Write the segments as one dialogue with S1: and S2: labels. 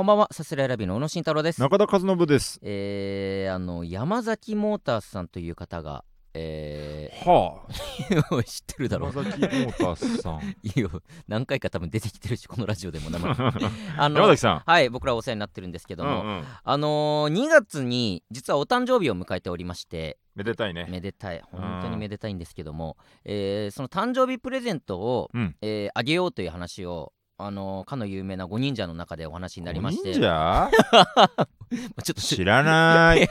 S1: こんばんは、さすらいラビの小野慎太郎です。
S2: 中田和信です。
S1: えー、あの山崎モータースさんという方が、え
S2: は
S1: ー、知ってるだ
S2: あ。
S1: ろ
S2: 山崎モータースさん。
S1: いいよ、何回か多分出てきてるし、このラジオでも名前。あの
S2: 山崎さん。
S1: はい、僕らお世話になってるんですけども、
S2: うんうん。
S1: あのー、2月に実はお誕生日を迎えておりまして、
S2: めでたいね。
S1: めでたい、本当にめでたいんですけども、えーその誕生日プレゼントを、
S2: うん
S1: えーあげようという話を、あのーかの有名な五忍者の中でお話になりまして、
S2: 忍者
S1: ちょっと
S2: 知らない。い。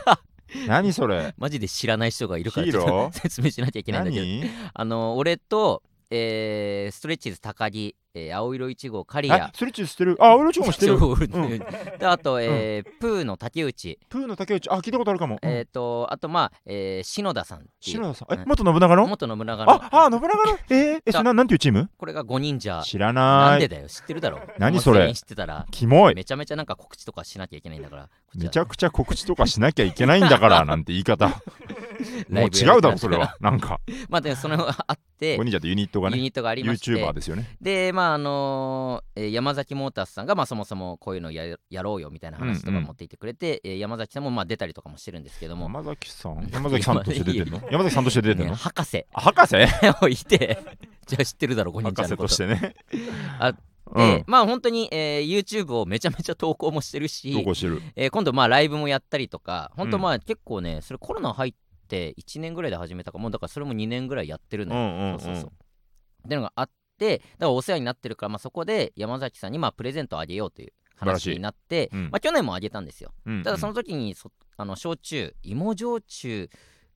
S2: 何それ？
S1: マジで知らない人がいるから 説明しなきゃいけないんだけど。
S2: 何？
S1: あの俺と、えーストレッチーズ高木、えー青色1号刈谷
S2: あ、ストレッチしてる？あ、俺ちもしてる。
S1: そう
S2: うん
S1: であと、えープーの竹内、
S2: プーの竹内。あ、聞いたことあるかも。
S1: えー、とあとまあ、えー篠田さん
S2: 篠田さん。え
S1: う、ん
S2: 元信長の？
S1: 元信長の
S2: あ、あ、信長の？えー、え、それななんていうチーム？
S1: これが5忍者
S2: 知ら
S1: な
S2: ない。
S1: んでだよ？知ってるだろ
S2: 何それ？
S1: 知ってたら
S2: キモい。
S1: めちゃめちゃなんか告知とかしなきゃいけないんだから
S2: めちゃくちゃ告知とかしなきゃいけないんだから、なんて言い方。もう違うだろ、それは。なんか。
S1: まあでもそのあって
S2: お兄ちゃんってユニットがね、
S1: ユニットがありまして
S2: YouTuber ですよね。
S1: でまああのーえー山崎モータースさんが、まあ、そもそもこういうのややろうよみたいな話とか
S2: うんうん。
S1: 持っていてくれて、えー山崎さんもまあ出たりとかもしてるんですけども、
S2: 山崎さん？山崎さんとして出てるの？山崎さん。として出てる
S1: ね
S2: の
S1: 博士。
S2: あ博士？
S1: をいて。じゃあ知ってるだろ5人ちゃんのこと。
S2: 博士としてね。
S1: あ
S2: うん。
S1: でまあ本当に、えー YouTube をめちゃめちゃ投稿もしてる
S2: 投
S1: し、
S2: 稿してる。
S1: えー今度まあライブもやったりとか本当
S2: うん。
S1: まあ結構ねそれコロナ入って1年ぐらいで始めたかもうだからそれも2年ぐらいやってるのよ、
S2: うんうんうん。
S1: そうそうそう。っていうのがあってだからお世話になってるから、まあ、そこで山崎さんにまあプレゼントをあげようという話になって、
S2: うん。
S1: まあ、去年もあげたんですよ。
S2: うんうん。
S1: ただその時にそあの焼酎芋焼酎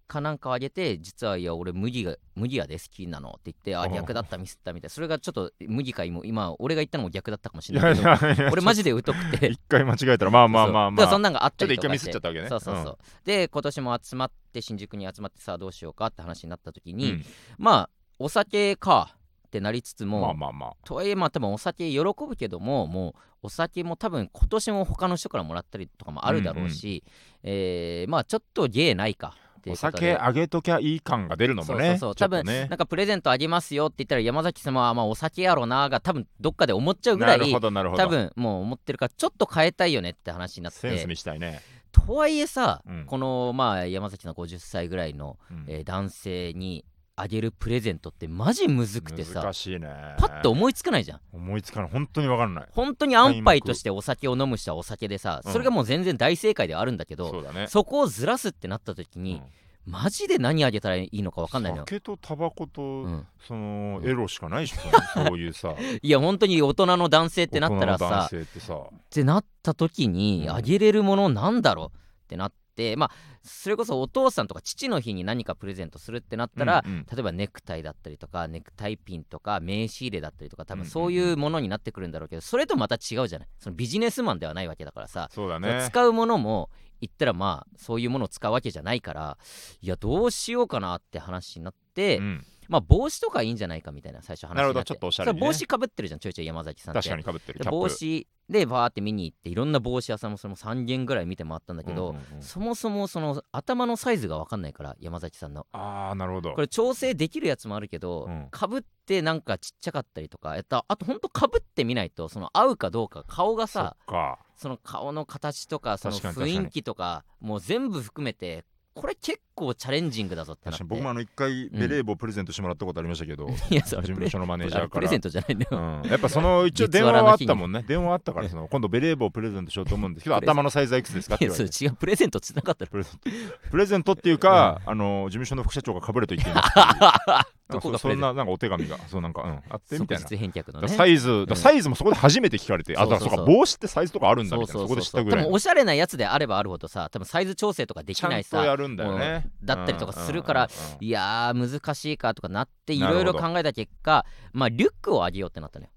S1: かなんかをあげて実はいや俺麦が麦がで好きなのって言ってあ逆だったミスったみたいな。それがちょっと麦か芋今俺が言ったのも逆だったかもし
S2: い
S1: れないけど
S2: やいやいや
S1: 俺マジで疎くて。
S2: 一回間違えたらまあまあまあまあ。
S1: そんなんがあったりとか
S2: ちょっと一回ミスっちゃったわけね。
S1: そうそうそう、で今年も集まって新宿に集まってさあどうしようかって話になった時に、
S2: うん。
S1: まあお酒かってなりつつも、
S2: まあまあまあ。
S1: とはいえまあ多分お酒喜ぶけどももうお酒も多分今年も他の人からもらったりとかもあるだろうし、えーまあちょっと芸ないか
S2: お酒あげときゃいい感が出るのもね
S1: そうそう多分
S2: ね
S1: なんかプレゼントあげますよって言ったら山崎様はまあお酒やろなが多分どっかで思っちゃうぐら
S2: なるほ
S1: い
S2: どなるほど。
S1: 多分もう思ってるからちょっと変えたいよねって話になっ
S2: センス
S1: て
S2: にしたいね。
S1: とはいえさ、
S2: うん。
S1: このまあ山崎の50歳ぐらいの、
S2: うん。
S1: えー男性にあげるプレゼントってマジむずくてさ
S2: 難しいね。
S1: パッと思いつかないじゃん。
S2: 思いつかない。本当にわかんない。
S1: 本当に安牌としてお酒を飲む人はお酒でさ、
S2: うん。
S1: それがもう全然大正解ではあるんだけど、
S2: そうだね。
S1: そこをずらすってなった時に、マジで何あげたらいいのか分かんないのよ、
S2: 酒とタバコと
S1: うん。
S2: そのエロしかないでしょ そういうさ。
S1: いや本当に大人の男性ってなったらさ
S2: 性ってさ。
S1: ってなった時に
S2: うん。
S1: あげれるものなんだろうってなってまあそれこそお父さんとか父の日に何かプレゼントするってなったら、
S2: うんうん。
S1: 例えばネクタイだったりとかネクタイピンとか名刺入れだったりとか多分そういうものになってくるんだろうけどそれとまた違うじゃない。そのビジネスマンではないわけだからさ。
S2: そうだね。
S1: 使うものも言ったらまあそういうものを使うわけじゃないからいやどうしようかなって話になって、
S2: うん
S1: まあ帽子とかいいんじゃないかみたいな最初話にな
S2: なるほどちょっとおしゃれ
S1: 帽子かぶってるじゃんちょいちょい山崎さんって。
S2: 確かにかぶってる
S1: 帽子でバーって見に行っていろんな帽子屋さんもそれも3軒ぐらい見て回ったんだけど、
S2: うんうんうん。
S1: そもそもその頭のサイズが分かんないから山崎さんの。
S2: ああなるほど。
S1: これ調整できるやつもあるけど
S2: うん。
S1: かぶ、ってなんかちっちゃかったりとかやったあとほんとかぶってみないとその合うかどうか顔がさ
S2: か。
S1: その顔の形とかその雰囲気とかもう全部含めてこれ結構チャレンジングだぞってなって。
S2: 確かに僕もあの一回ベレー帽プレゼントしてもらったことありましたけど
S1: いやそれ
S2: 事務所のマネージャーから。
S1: プレゼントじゃないんだよ、
S2: うん、やっぱその一応電話はあったもんね。電話あったからその今度ベレー帽プレゼントしようと思うんですけど頭のサイズはいくつですかって言われて。
S1: 違うプレゼントつながったら
S2: プレゼント。プレゼントっていうか、あの事務所の副社長がかぶれと言っています っていう
S1: どこが
S2: そそんななんかお手紙が そうなんか、うん、あってみたいな。
S1: 返却のね。
S2: サイズ、サイズもそこで初めて聞かれて、あだから
S1: そう
S2: か帽子ってサイズとかあるんだみたいなそこで知ったぐらい。
S1: でもおしゃれなやつであればあるほどさ多分サイズ調整とかできないさ
S2: んとやるんだよね、
S1: だったりとかするからいやー難しいかとかなっていろいろ考えた結果まあリュックをあげようってなったのよ。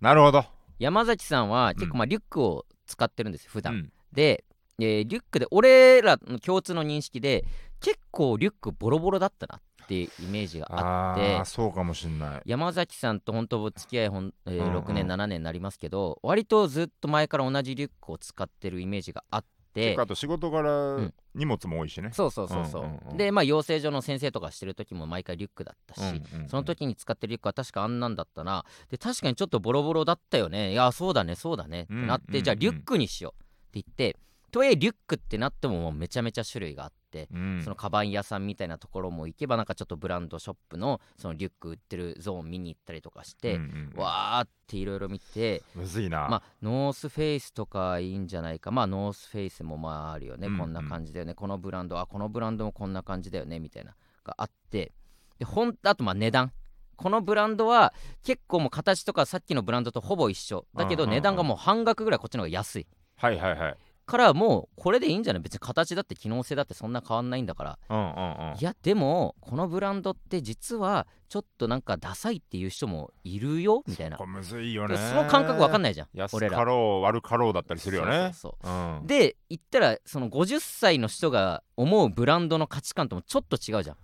S2: なるほど、
S1: 山崎さんは結
S2: うん。
S1: 構まあリュックを使ってるんですよ普段、
S2: うん。
S1: で、えーリュックで俺らの共通の認識で結構リュックボロボロだったなっていうイメージがあ
S2: あ
S1: って
S2: あそうかもしんない。
S1: 山崎さんと本当お付き合いほん、えー
S2: うんうん。
S1: 6年7年になりますけど割とずっと前から同じリュックを使ってるイメージがあってて
S2: 結構あと仕事から
S1: ん。
S2: 荷物も多いしね、
S1: そうそうそうそう,、
S2: うんうんうん
S1: でまあ養成所の先生とかしてる時も毎回リュックだったし、
S2: うんうんうん。
S1: その時に使ってるリュックは確かあんなんだったな。で確かにちょっとボロボロだったよね。いやそうだねそうだね。ってなって、
S2: うんうんうん
S1: じゃあリュックにしようって言ってとはいえリュックってなってももうめちゃめちゃ種類があって、
S2: うん。
S1: そのカバン屋さんみたいなところも行けばなんかちょっとブランドショップのそのリュック売ってるゾーン見に行ったりとかして、
S2: うんうんうん。
S1: わーっていろいろ見て
S2: むずいな、
S1: まあノースフェイスとかいいんじゃないか。まあノースフェイスもまああるよね、
S2: うんうん。
S1: こんな感じだよね。このブランドあこのブランドもこんな感じだよねみたいながあって。でほんあとまあ値段。このブランドは結構もう形とかさっきのブランドとほぼ一緒。だけど値段がもう半額ぐらいこっちの方が安い。
S2: はいはいはい
S1: からもうこれでいいんじゃない？別に形だって機能性だってそんな変わんないんだから。
S2: うんうんうん。
S1: いやでもこのブランドって実はちょっとなんかダサいっていう人もいるよ？みたいな。
S2: これむずいよね。
S1: でその感覚わかん
S2: ない
S1: じゃん
S2: 安かろう悪かろうだったりするよね。
S1: そうそうそう
S2: う。ん。
S1: で言ったらその50歳の人が思うブランドの価値観ともちょっと違うじゃん、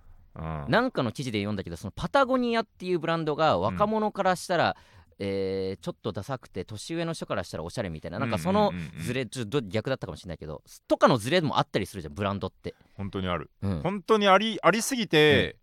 S2: うん。
S1: なんかの記事で読んだけどそのパタゴニアっていうブランドが若者からしたら、えーちょっとダサくて年上の人からしたらおしゃれみたいな。なんかそのズレちょっと逆だったかもしれないけどとかのズレもあったりするじゃんブランドって、
S2: 本当にある
S1: うん。
S2: 本当にありありすぎて、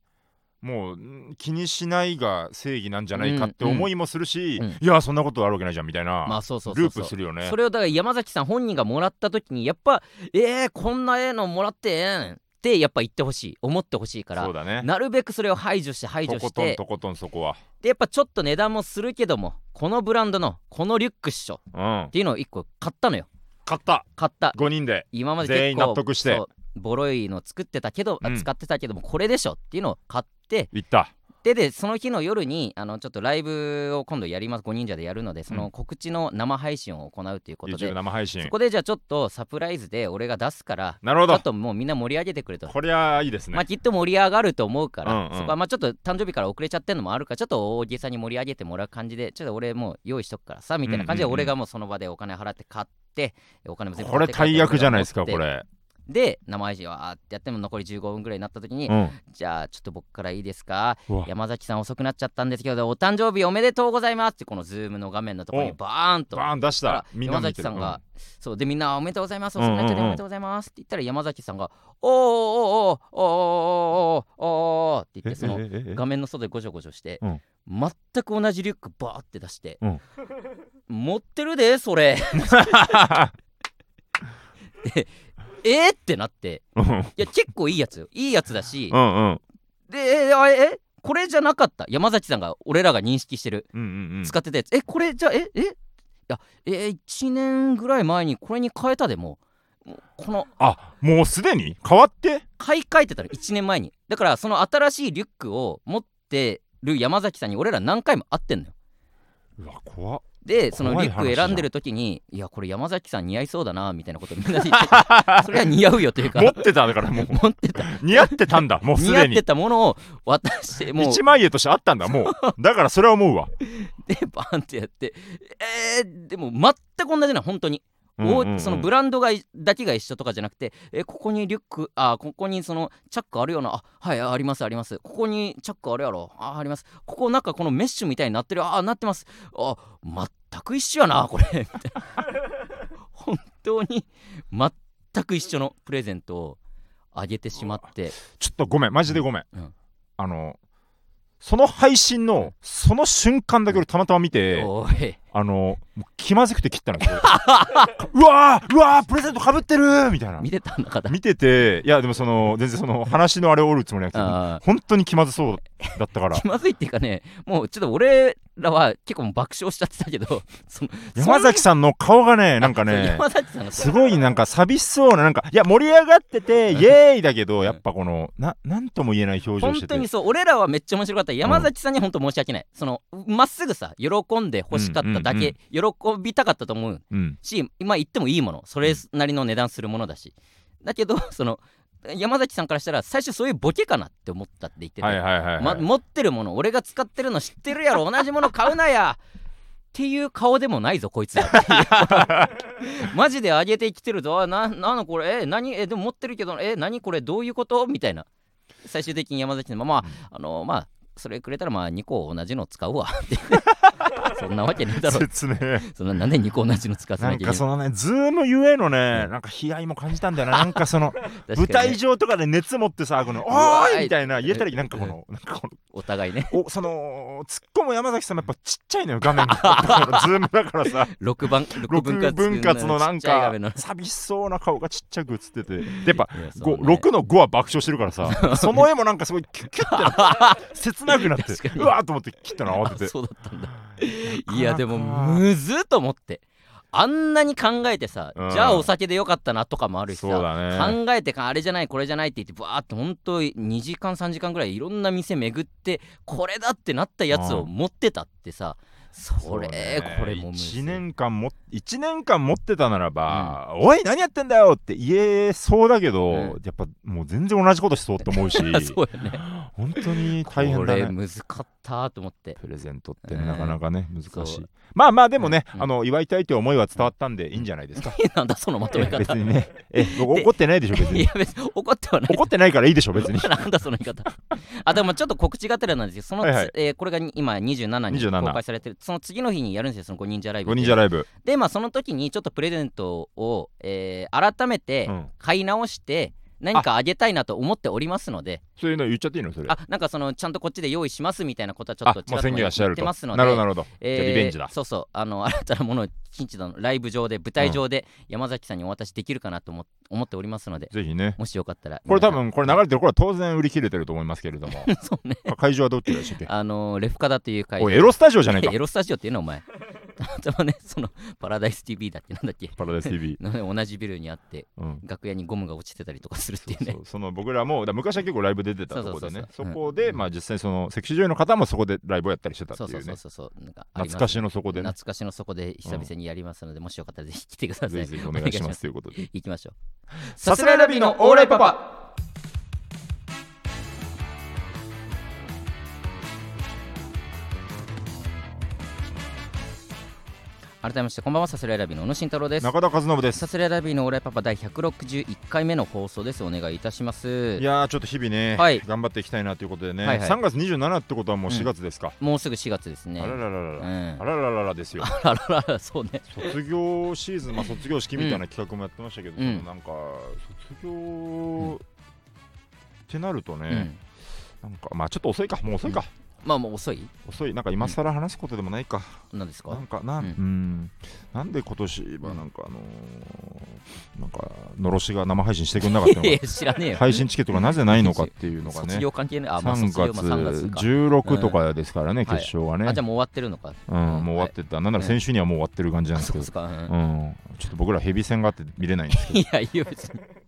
S2: もうん気にしないが正義なんじゃないかって思いもするし、
S1: うん。うん。
S2: いやそんなことあるわけないじゃんみたいな、
S1: まあそうそう。
S2: ループするよね。
S1: それをだから山崎さん本人がもらった時にやっぱえー、こんなええのもらってええんってやっぱ言ってほしい。思ってほしいから。
S2: そうだね。
S1: なるべくそれを排除して排除
S2: とことん
S1: して
S2: とことんそこは。
S1: でやっぱちょっと値段もするけどもこのブランドのこのリュックっしょ。
S2: うん。
S1: っていうのを1個買ったのよ。
S2: 買った。
S1: 買った。
S2: 5人で。
S1: 今まで
S2: 全員納得して。
S1: ボロいの作ってたけど、あ
S2: うん。
S1: 使ってたけどもこれでしょっていうのを買って。
S2: 行った
S1: ででその日の夜にあのちょっとライブを今度やります。5忍者でやるのでその告知の生配信を行うということで、
S2: YouTube 生配信。
S1: そこでじゃあちょっとサプライズで俺が出すから
S2: なるほど。
S1: ちょっともうみんな盛り上げてくれと。
S2: こりゃいいですね、
S1: まあきっと盛り上がると思うから、
S2: うんうん
S1: そこはまあちょっと誕生日から遅れちゃってんのもあるからちょっと大げさに盛り上げてもらう感じでちょっと俺もう用意しとくからさみたいな感じで
S2: うんうんうん
S1: 俺がもうその場でお金払って買ってお金も全部
S2: これ大役じゃないですかこれ
S1: で生配信わーってやっても残り15分ぐらいになった時に、
S2: うん。
S1: じゃあちょっと僕からいいですか？山崎さん遅くなっちゃったんですけどお誕生日おめでとうございますってこのズームの画面のところに
S2: お
S1: バーンと。
S2: バーン出した。
S1: 山崎さんが、そうでみんなおめでとうございます遅くなっちゃって
S2: うんうんうん
S1: おめでとうございますって言ったら山崎さんがおーおーおーおーおーおーって言ってその画面の外でごちょごちょして、
S2: うん。
S1: 全く同じリュックバーって出して、
S2: うん。
S1: 持ってるでそれ えーってなって。
S2: うん。
S1: いや結構いいやつよ。いいやつだし、
S2: うんうん。
S1: でえあええこれじゃなかった？山崎さんが俺らが認識してる、
S2: うんうんうん。
S1: 使ってたやつ。えこれじゃええ？いやえ1年ぐらい前にこれに変えたでも。この
S2: あもうすでに？変わって？
S1: 買い替えてたの。1年前に。だからその新しいリュックを持ってる山崎さんに俺ら何回も会ってんのよ。
S2: うわ怖っ
S1: でそのリュック選んでる時にいやこれ山崎さん似合いそうだなみたいなことみんなで言ってそれは似合うよというか。
S2: 持ってただからもう。
S1: 持ってた。
S2: 似合ってたんだもうす
S1: 似合って
S2: でに
S1: たものを渡してもう。
S2: 一枚絵としてあったんだもう。だからそれは思うわ。
S1: でバーンってやって。えー、でも全く同じな本当に、
S2: うんうんうん。
S1: おそのブランドがいだけが一緒とかじゃなくてえここにリュックあここにそのチャックあるよなあはいありますあります。ここにチャックあるやろ？ああります。ここなんかこのメッシュみたいになってるあなってます。あ全く一緒やなこれ。みたいな。本当に全く一緒のプレゼントをあげてしまって。
S2: ちょっとごめん。マジでごめん、
S1: うん。
S2: あのその配信のその瞬間だけ俺たまたま見て、
S1: おい
S2: あの気まずくて切ったんですようわーうわープレゼントかぶってるみたいな。
S1: 見てたんだから
S2: 見てていやでもその全然その話のあれを折るつもりなくて本当に気まずそうだったから。
S1: 気まずいっていうかねもうちょっと俺らは結構爆笑しちゃってたけど その
S2: 山崎さんの顔がねなんかね
S1: 山崎さんが。
S2: すごいなんか寂しそうななんかいや盛り上がっててイエーイだけどやっぱこのななんとも言えない表情してて。
S1: 本当にそう俺らはめっちゃ面白かった。山崎さんに本当申し訳ない。そのまっすぐさ喜んで欲しかっただけ、喜びたかったと思う
S2: うん。
S1: しまあ言ってもいいもの。それなりの値段するものだし。だけど その山崎さんからしたら最初そういうボケかなって思ったって言ってて、
S2: はいはいはい、はい。
S1: ま、持ってるもの俺が使ってるの知ってるやろ。同じもの 買うなや。っていう顔でもないぞこいつら。っていうマジで上げてきてるぞ。あななのこれ？え何？えでも持ってるけど。え何これ？どういうこと？みたいな。最終的に山崎さんもまああのまあそれくれたらまあ2個同じの使うわ。っ て そんなわけねえだろ。
S2: 説明。
S1: そんななんで2個同じの使わせ
S2: な
S1: なんきゃいけない
S2: かそのねズームゆえのねなんか悲哀も感じたんだよな。なんかその
S1: 確かにね。
S2: 舞台上とかで熱持ってさこの 「おーい!」みたいな言えたらなんかこのなんかこの
S1: お互いね。
S2: おその突っ込む山崎さんもやっぱちっちゃいのよ画面が。ズームだからさ。
S1: 6番6分割
S2: 6分割のなん
S1: ちっちゃい画
S2: か
S1: 面の。
S2: 寂しそうな顔がちっちゃく映ってて。でやっぱ
S1: いやそう
S2: ご
S1: ね
S2: 6の5は爆笑してるからさ。その絵もなんかすごいキュッキュッてなって切なくなって
S1: 確かに。
S2: うわーと思って切ったの慌てて。
S1: あそうだったんだ。
S2: か
S1: いやでもむずっと思って。あんなに考えてさ、
S2: うん。
S1: じゃあお酒でよかったなとかもあるしさ
S2: そうだね。
S1: 考えてかあれじゃないこれじゃないって言ってバーってほんと2時間3時間ぐらいいろんな店巡ってこれだってなったやつを持ってたってさそれこれもむずい。
S2: 1年間も1年間持ってたならば、おい何やってんだよって言えそうだけど、
S1: うん。
S2: やっぱもう全然同じことしそうって思うし
S1: そうよね。
S2: 本当に大変
S1: こ
S2: だね。
S1: れ難かったと思って。
S2: プレゼントってね、
S1: うん
S2: なかなかね難しい。まあまあでもね、
S1: うん。
S2: あの祝いたいという思いは伝わったんでいいんじゃないですか、
S1: なんだそのまとめ方。
S2: 別にね。え 僕怒ってないでしょ別
S1: い
S2: に
S1: や別に怒ってはない。
S2: 怒ってないからいいでしょ別に。
S1: なんだその言い方。あでもちょっと告知がてらなんですよ。そのつ、
S2: はいはい。
S1: えーこれがに今27に
S2: 27
S1: 公開されてるその次の日にやるんですよその5忍者ライブ
S2: 5人じゃライブ、
S1: でまあその時にちょっとプレゼントを、えー改めて
S2: うん、
S1: 買い直して何かあげたいなと思っておりますので。
S2: そういうの言っちゃっていいの？それ。
S1: あなんかそのちゃんとこっちで用意しますみたいなことはちょっと
S2: あもう宣言はして
S1: ますので。
S2: なるほどなるほど、
S1: えー
S2: リベンジだ。
S1: そうそう。あの新たなものを近日のライブ上で舞台上で山崎さんにお渡しできるかなと思思っておりますので。
S2: ぜひね。
S1: もしよかったら
S2: これ多分これ流れてる頃は当然売り切れてると思いますけれども。
S1: そうね。
S2: あ会場はどっちでしたっけ？
S1: あのレフカダという会
S2: おいエロスタジオじゃないか。
S1: エロスタジオっていうのお前 たまねそのパラダイス TV だっけ？なんだっけ？
S2: パラダイス TV、
S1: 同じビルにあって
S2: うん、
S1: 楽屋にゴムが落ちてたりとかするっていうね。
S2: その僕らも昔は結構ライブ出てたところでね。
S1: そうそうそうそう。
S2: そこで、まあ実際そのセクシー女優の方もそこでライブをやったりしてたっていうね。
S1: そうそうそうなんかあります
S2: 懐かしのそこでね。
S1: 懐かしのそこで久々にやりますので、もしよかったらぜひ来てください。
S2: ぜひぜひお願いしますということで。
S1: 行きましょう。
S2: さすらいラビーのオーライパパ
S1: 改めましてこんばんはさすらいラビーの宇野慎太郎です。
S2: 中田和伸です。
S1: さすらいラビーのオーライパパ第161回目の放送です。お願いいたします。
S2: いやーちょっと日々ね、
S1: はい。
S2: 頑張っていきたいなということでね、
S1: はいはい。
S2: 3月27ってことはもう4月ですか、
S1: もうすぐ4月ですね。
S2: あららららら、
S1: うん。
S2: あららららですよ。
S1: あららららそうね。
S2: 卒業シーズン、まあ、卒業式みたいな企画もやってましたけど、
S1: うん。
S2: なんか卒業ってなるとね、
S1: うん。
S2: なんかまあちょっと遅いか。もう遅いか、
S1: まあもう遅い？
S2: 遅い。なんか今更話すことでもないか、
S1: 何ですか？
S2: なんかなん、
S1: う
S2: うん。ん、なんで今年はなんかあのーなんかのろしが生配信してくれなかったの
S1: いや
S2: か
S1: 知らねえよ。
S2: 配信チケットがなぜないのかっていうのがね。
S1: 卒業関係ないあまあ
S2: 3
S1: 卒業
S2: 月
S1: まあ3月か。
S2: 16とかですからね、
S1: はい
S2: 決勝がね、
S1: あじゃあもう終わってるのか。
S2: うん、もう終わってた、なんなら先週にはもう終わってる感じなんですけ
S1: そうです、か、うん。
S2: うん、ちょっと僕らヘビ戦があって見れないんですけど。
S1: いやいや別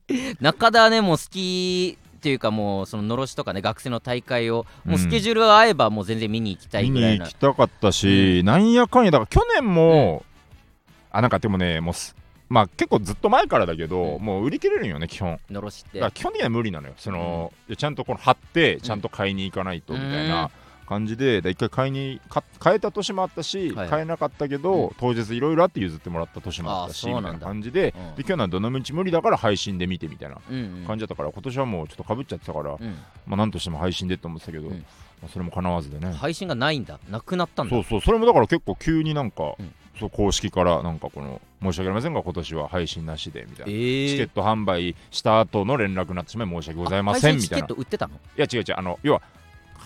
S1: に。中田はねもう好きっていうかもうそののろしとかね学生の大会をもうスケジュールが合えばもう全然見に行きたい
S2: 見
S1: ぐらいな。
S2: に行きたかったし、なんやかんやだから去年も、あなんかでもねもうすまあ結構ずっと前からだけど、
S1: うん。
S2: もう売り切れるんよね基本。
S1: のろしって。
S2: だから基本的には無理なのよ。その、でちゃんとこの貼ってちゃんと買いに行かないとみたいな感じでで一回買いにか買えた年もあったし、
S1: はい
S2: 買えなかったけど、
S1: うん。
S2: 当日いろいろあって譲ってもらった年もあったしみたいな感じで,、
S1: うん。
S2: で去年はどのみち無理だから配信で見てみたいな感じだったから今年はもうちょっとかぶっちゃってたから、
S1: うん。
S2: まあなんとしても配信でって思ってたけど、
S1: うん。
S2: まあ、それもかなわずでね、
S1: 配信がないんだ。なくなったんだ。
S2: そうそう。それもだから結構急になんか、
S1: うん。
S2: そう公式からなんかこの申し訳ありませんが今年は配信なしでみたいな、
S1: え
S2: チケット販売した後の連絡になってしまい申し訳ございませんみたいな。
S1: チケット売ってたの？
S2: いや違う違う。あの要は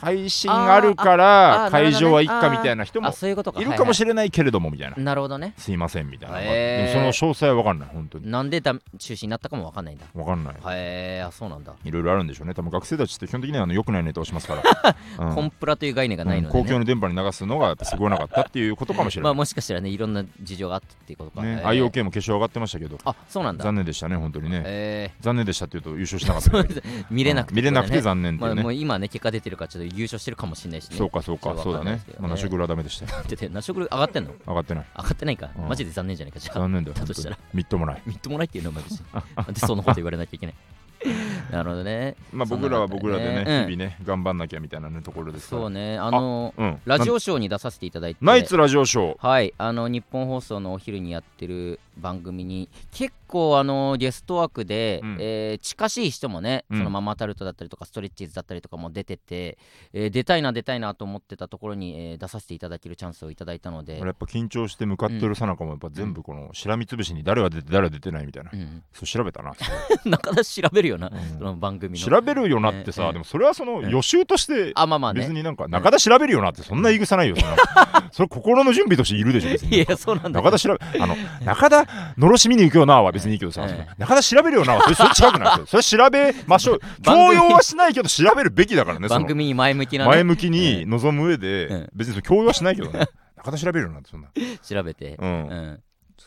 S2: 配信あるから会場は行っかみたいな人も
S1: い
S2: るかもし
S1: れ
S2: れないけれどもみたいな、
S1: なるほどね。
S2: すいませんみたいな、
S1: へー。
S2: その詳細は分かんない本当に。
S1: なんでだ中止になったかもわかんないんだ。
S2: 分かんない。
S1: へえあそうなんだ。
S2: いろいろあるんでしょうね。多分学生たちって基本的にはあの良くないネタをしますから、うん。
S1: コンプラという概念がないので
S2: うん公共
S1: ね
S2: の電波に流すのがすごいなかったっていうことかもしれない、
S1: まあもしかしたらねいろんな事情があってっていうことか。
S2: ね、
S1: へー。
S2: IOK も決勝上がってましたけど。
S1: あそうなんだ。
S2: 残念でしたね本当にね、
S1: え
S2: 残念でしたっていうと優勝しなかった
S1: 見れなくて
S2: うん。見れなくて
S1: ね
S2: 残念っていうね、
S1: まあもう今ね結果出てるからちょっと優勝してるかもしれないしね。
S2: そうかそうか。そうだね。まあナショグルはダメでしたよ。
S1: だってナショグル上がってんの？
S2: 上がってない。
S1: 上がってないか。
S2: うん。
S1: マジで残念じゃないかじゃあ。
S2: 残念だよ
S1: だとしたら。
S2: みっともない。
S1: みっともないっていうのは別になんでそんなこと言われなきゃいけない？なるほどね。
S2: まあ僕らは僕らでね、
S1: うん。
S2: 日々ね頑張んなきゃみたいなねところです
S1: そうね。あの
S2: うん。
S1: ラジオショーに出させていただいて。
S2: ナイツラジオショー。
S1: はい。あの日本放送のお昼にやってる番組に結構あのゲスト枠で、
S2: うん。
S1: えー近しい人もね、
S2: うん。
S1: そのママタルトだったりとかストレッチーズだったりとかも出てて、えー出たいな出たいなと思ってたところに、えー出させていただけるチャンスをいただいたので。
S2: 俺、やっぱ緊張して向かってるさなかもやっぱ全部このしらみつぶしに誰が出て誰が出てないみたいな、
S1: うん、
S2: そう調べたな、
S1: 中田調べるよな、
S2: うん。
S1: その番組の。
S2: 調べるよなってさ、
S1: ええ
S2: でもそれはその予習として
S1: あまあまあね。
S2: 別になんか中田調べるよなってそんな言い草ないよ、それ心の準備としているでしょ
S1: いやそうなんだ。
S2: 中田調べあの中田のろしみに行くよなは別にいいけどさ、
S1: ええ。
S2: 中田調べるよなはそれそれ違くない？それ調べましょう。強要はしないけど調べるべきだからね
S1: 番組に前向きな、ね、
S2: 前向きに臨む上で、
S1: ええ。
S2: 別に強要はしないけどね。中田調べるよなってそんな。
S1: 調べて、
S2: うん、
S1: うん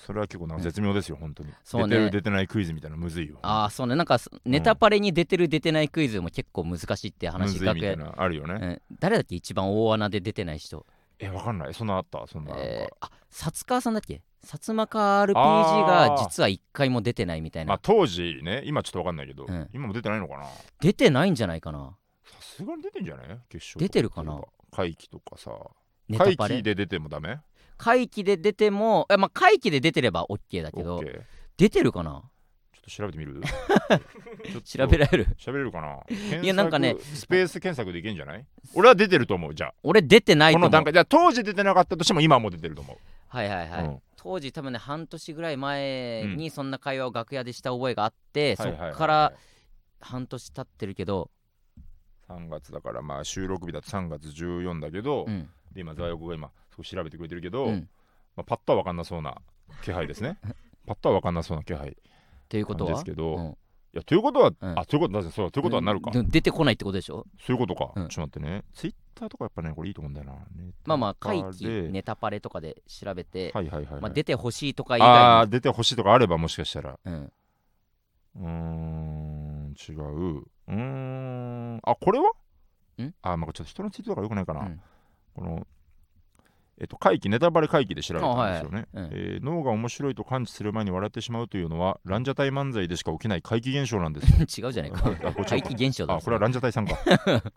S2: それは結構なんか絶妙ですよ本当に、
S1: そうね。
S2: 出てる出てないクイズみたいなのむずいよ。
S1: ああそうね。なんかネタパレに出てる出てないクイズも結構難しいって
S2: む
S1: 話楽屋
S2: ずいみたいなあるよね、
S1: うん、誰だっけ？一番大穴で出てない人。
S2: えわかんない。そんなあった？そんなな
S1: えー、あ薩川さんだっけ？薩摩川 RPG が実は一回も出てないみたいな。
S2: まあ当時ね今ちょっとわかんないけど、
S1: うん。
S2: 今も出てないのかな？
S1: 出てないんじゃないかな？
S2: さすがに出てんじゃない決勝
S1: 出てるかな？
S2: 会期とかさ。
S1: ネタパレ？
S2: 会期で出てもダメ？
S1: 会期で出てもえ、まあ、会期で出てれば OK だけど
S2: オッケー
S1: 出てるかな？
S2: ちょっと調べてみる？
S1: 調べられる？
S2: 調べれるかな？
S1: いやなんかね
S2: スペース検索でいけんじゃない？俺は出てると思うじゃあ。
S1: 俺出てないと思う。
S2: この段階。じゃあ当時出てなかったとしても今はもう出てると思う。
S1: はいはいはい、
S2: うん。
S1: 当時多分ね半年ぐらい前にそんな会話を楽屋でした覚えがあって、
S2: はいはいはいはい。
S1: そっから半年経ってるけど、
S2: 3月だからまあ収録日だと3月14だけど、
S1: うん
S2: で今座横が今そこ調べてくれてるけど、
S1: うん、
S2: まあ、パッとは分かんなそうな気配ですね。パッとは分かんなそうな気配。
S1: ということは？
S2: ですけど
S1: うん。
S2: いやということは、
S1: うん。
S2: あということだそうだということはなるか、
S1: 出てこないってことでしょ？
S2: そういうことか、
S1: うん。
S2: ちょっと待ってね。ツイッターとかやっぱねこれいいと思うんだよな。
S1: まあまあ会期ネタパレとかで調べて、
S2: はいはいはい、はい。
S1: まあ、出てほしいとか以
S2: あ
S1: 外
S2: あ出てほしいとかあればもしかしたら。
S1: に、うん、
S2: うーん違う。うーんあこれは？
S1: ん。
S2: あまあちょっと人のツイートとかよくないかな、
S1: うん
S2: このえっと会期ネタバレ会期で調べたんですよね、
S1: あはい。はい
S2: えー脳が面白いと感知する前に笑ってしまうというのはランジャタイ漫才でしか起きない怪奇現象なんですよ。
S1: 違うじゃないか。怪奇現象だ。
S2: あこれはランジャタイさんか。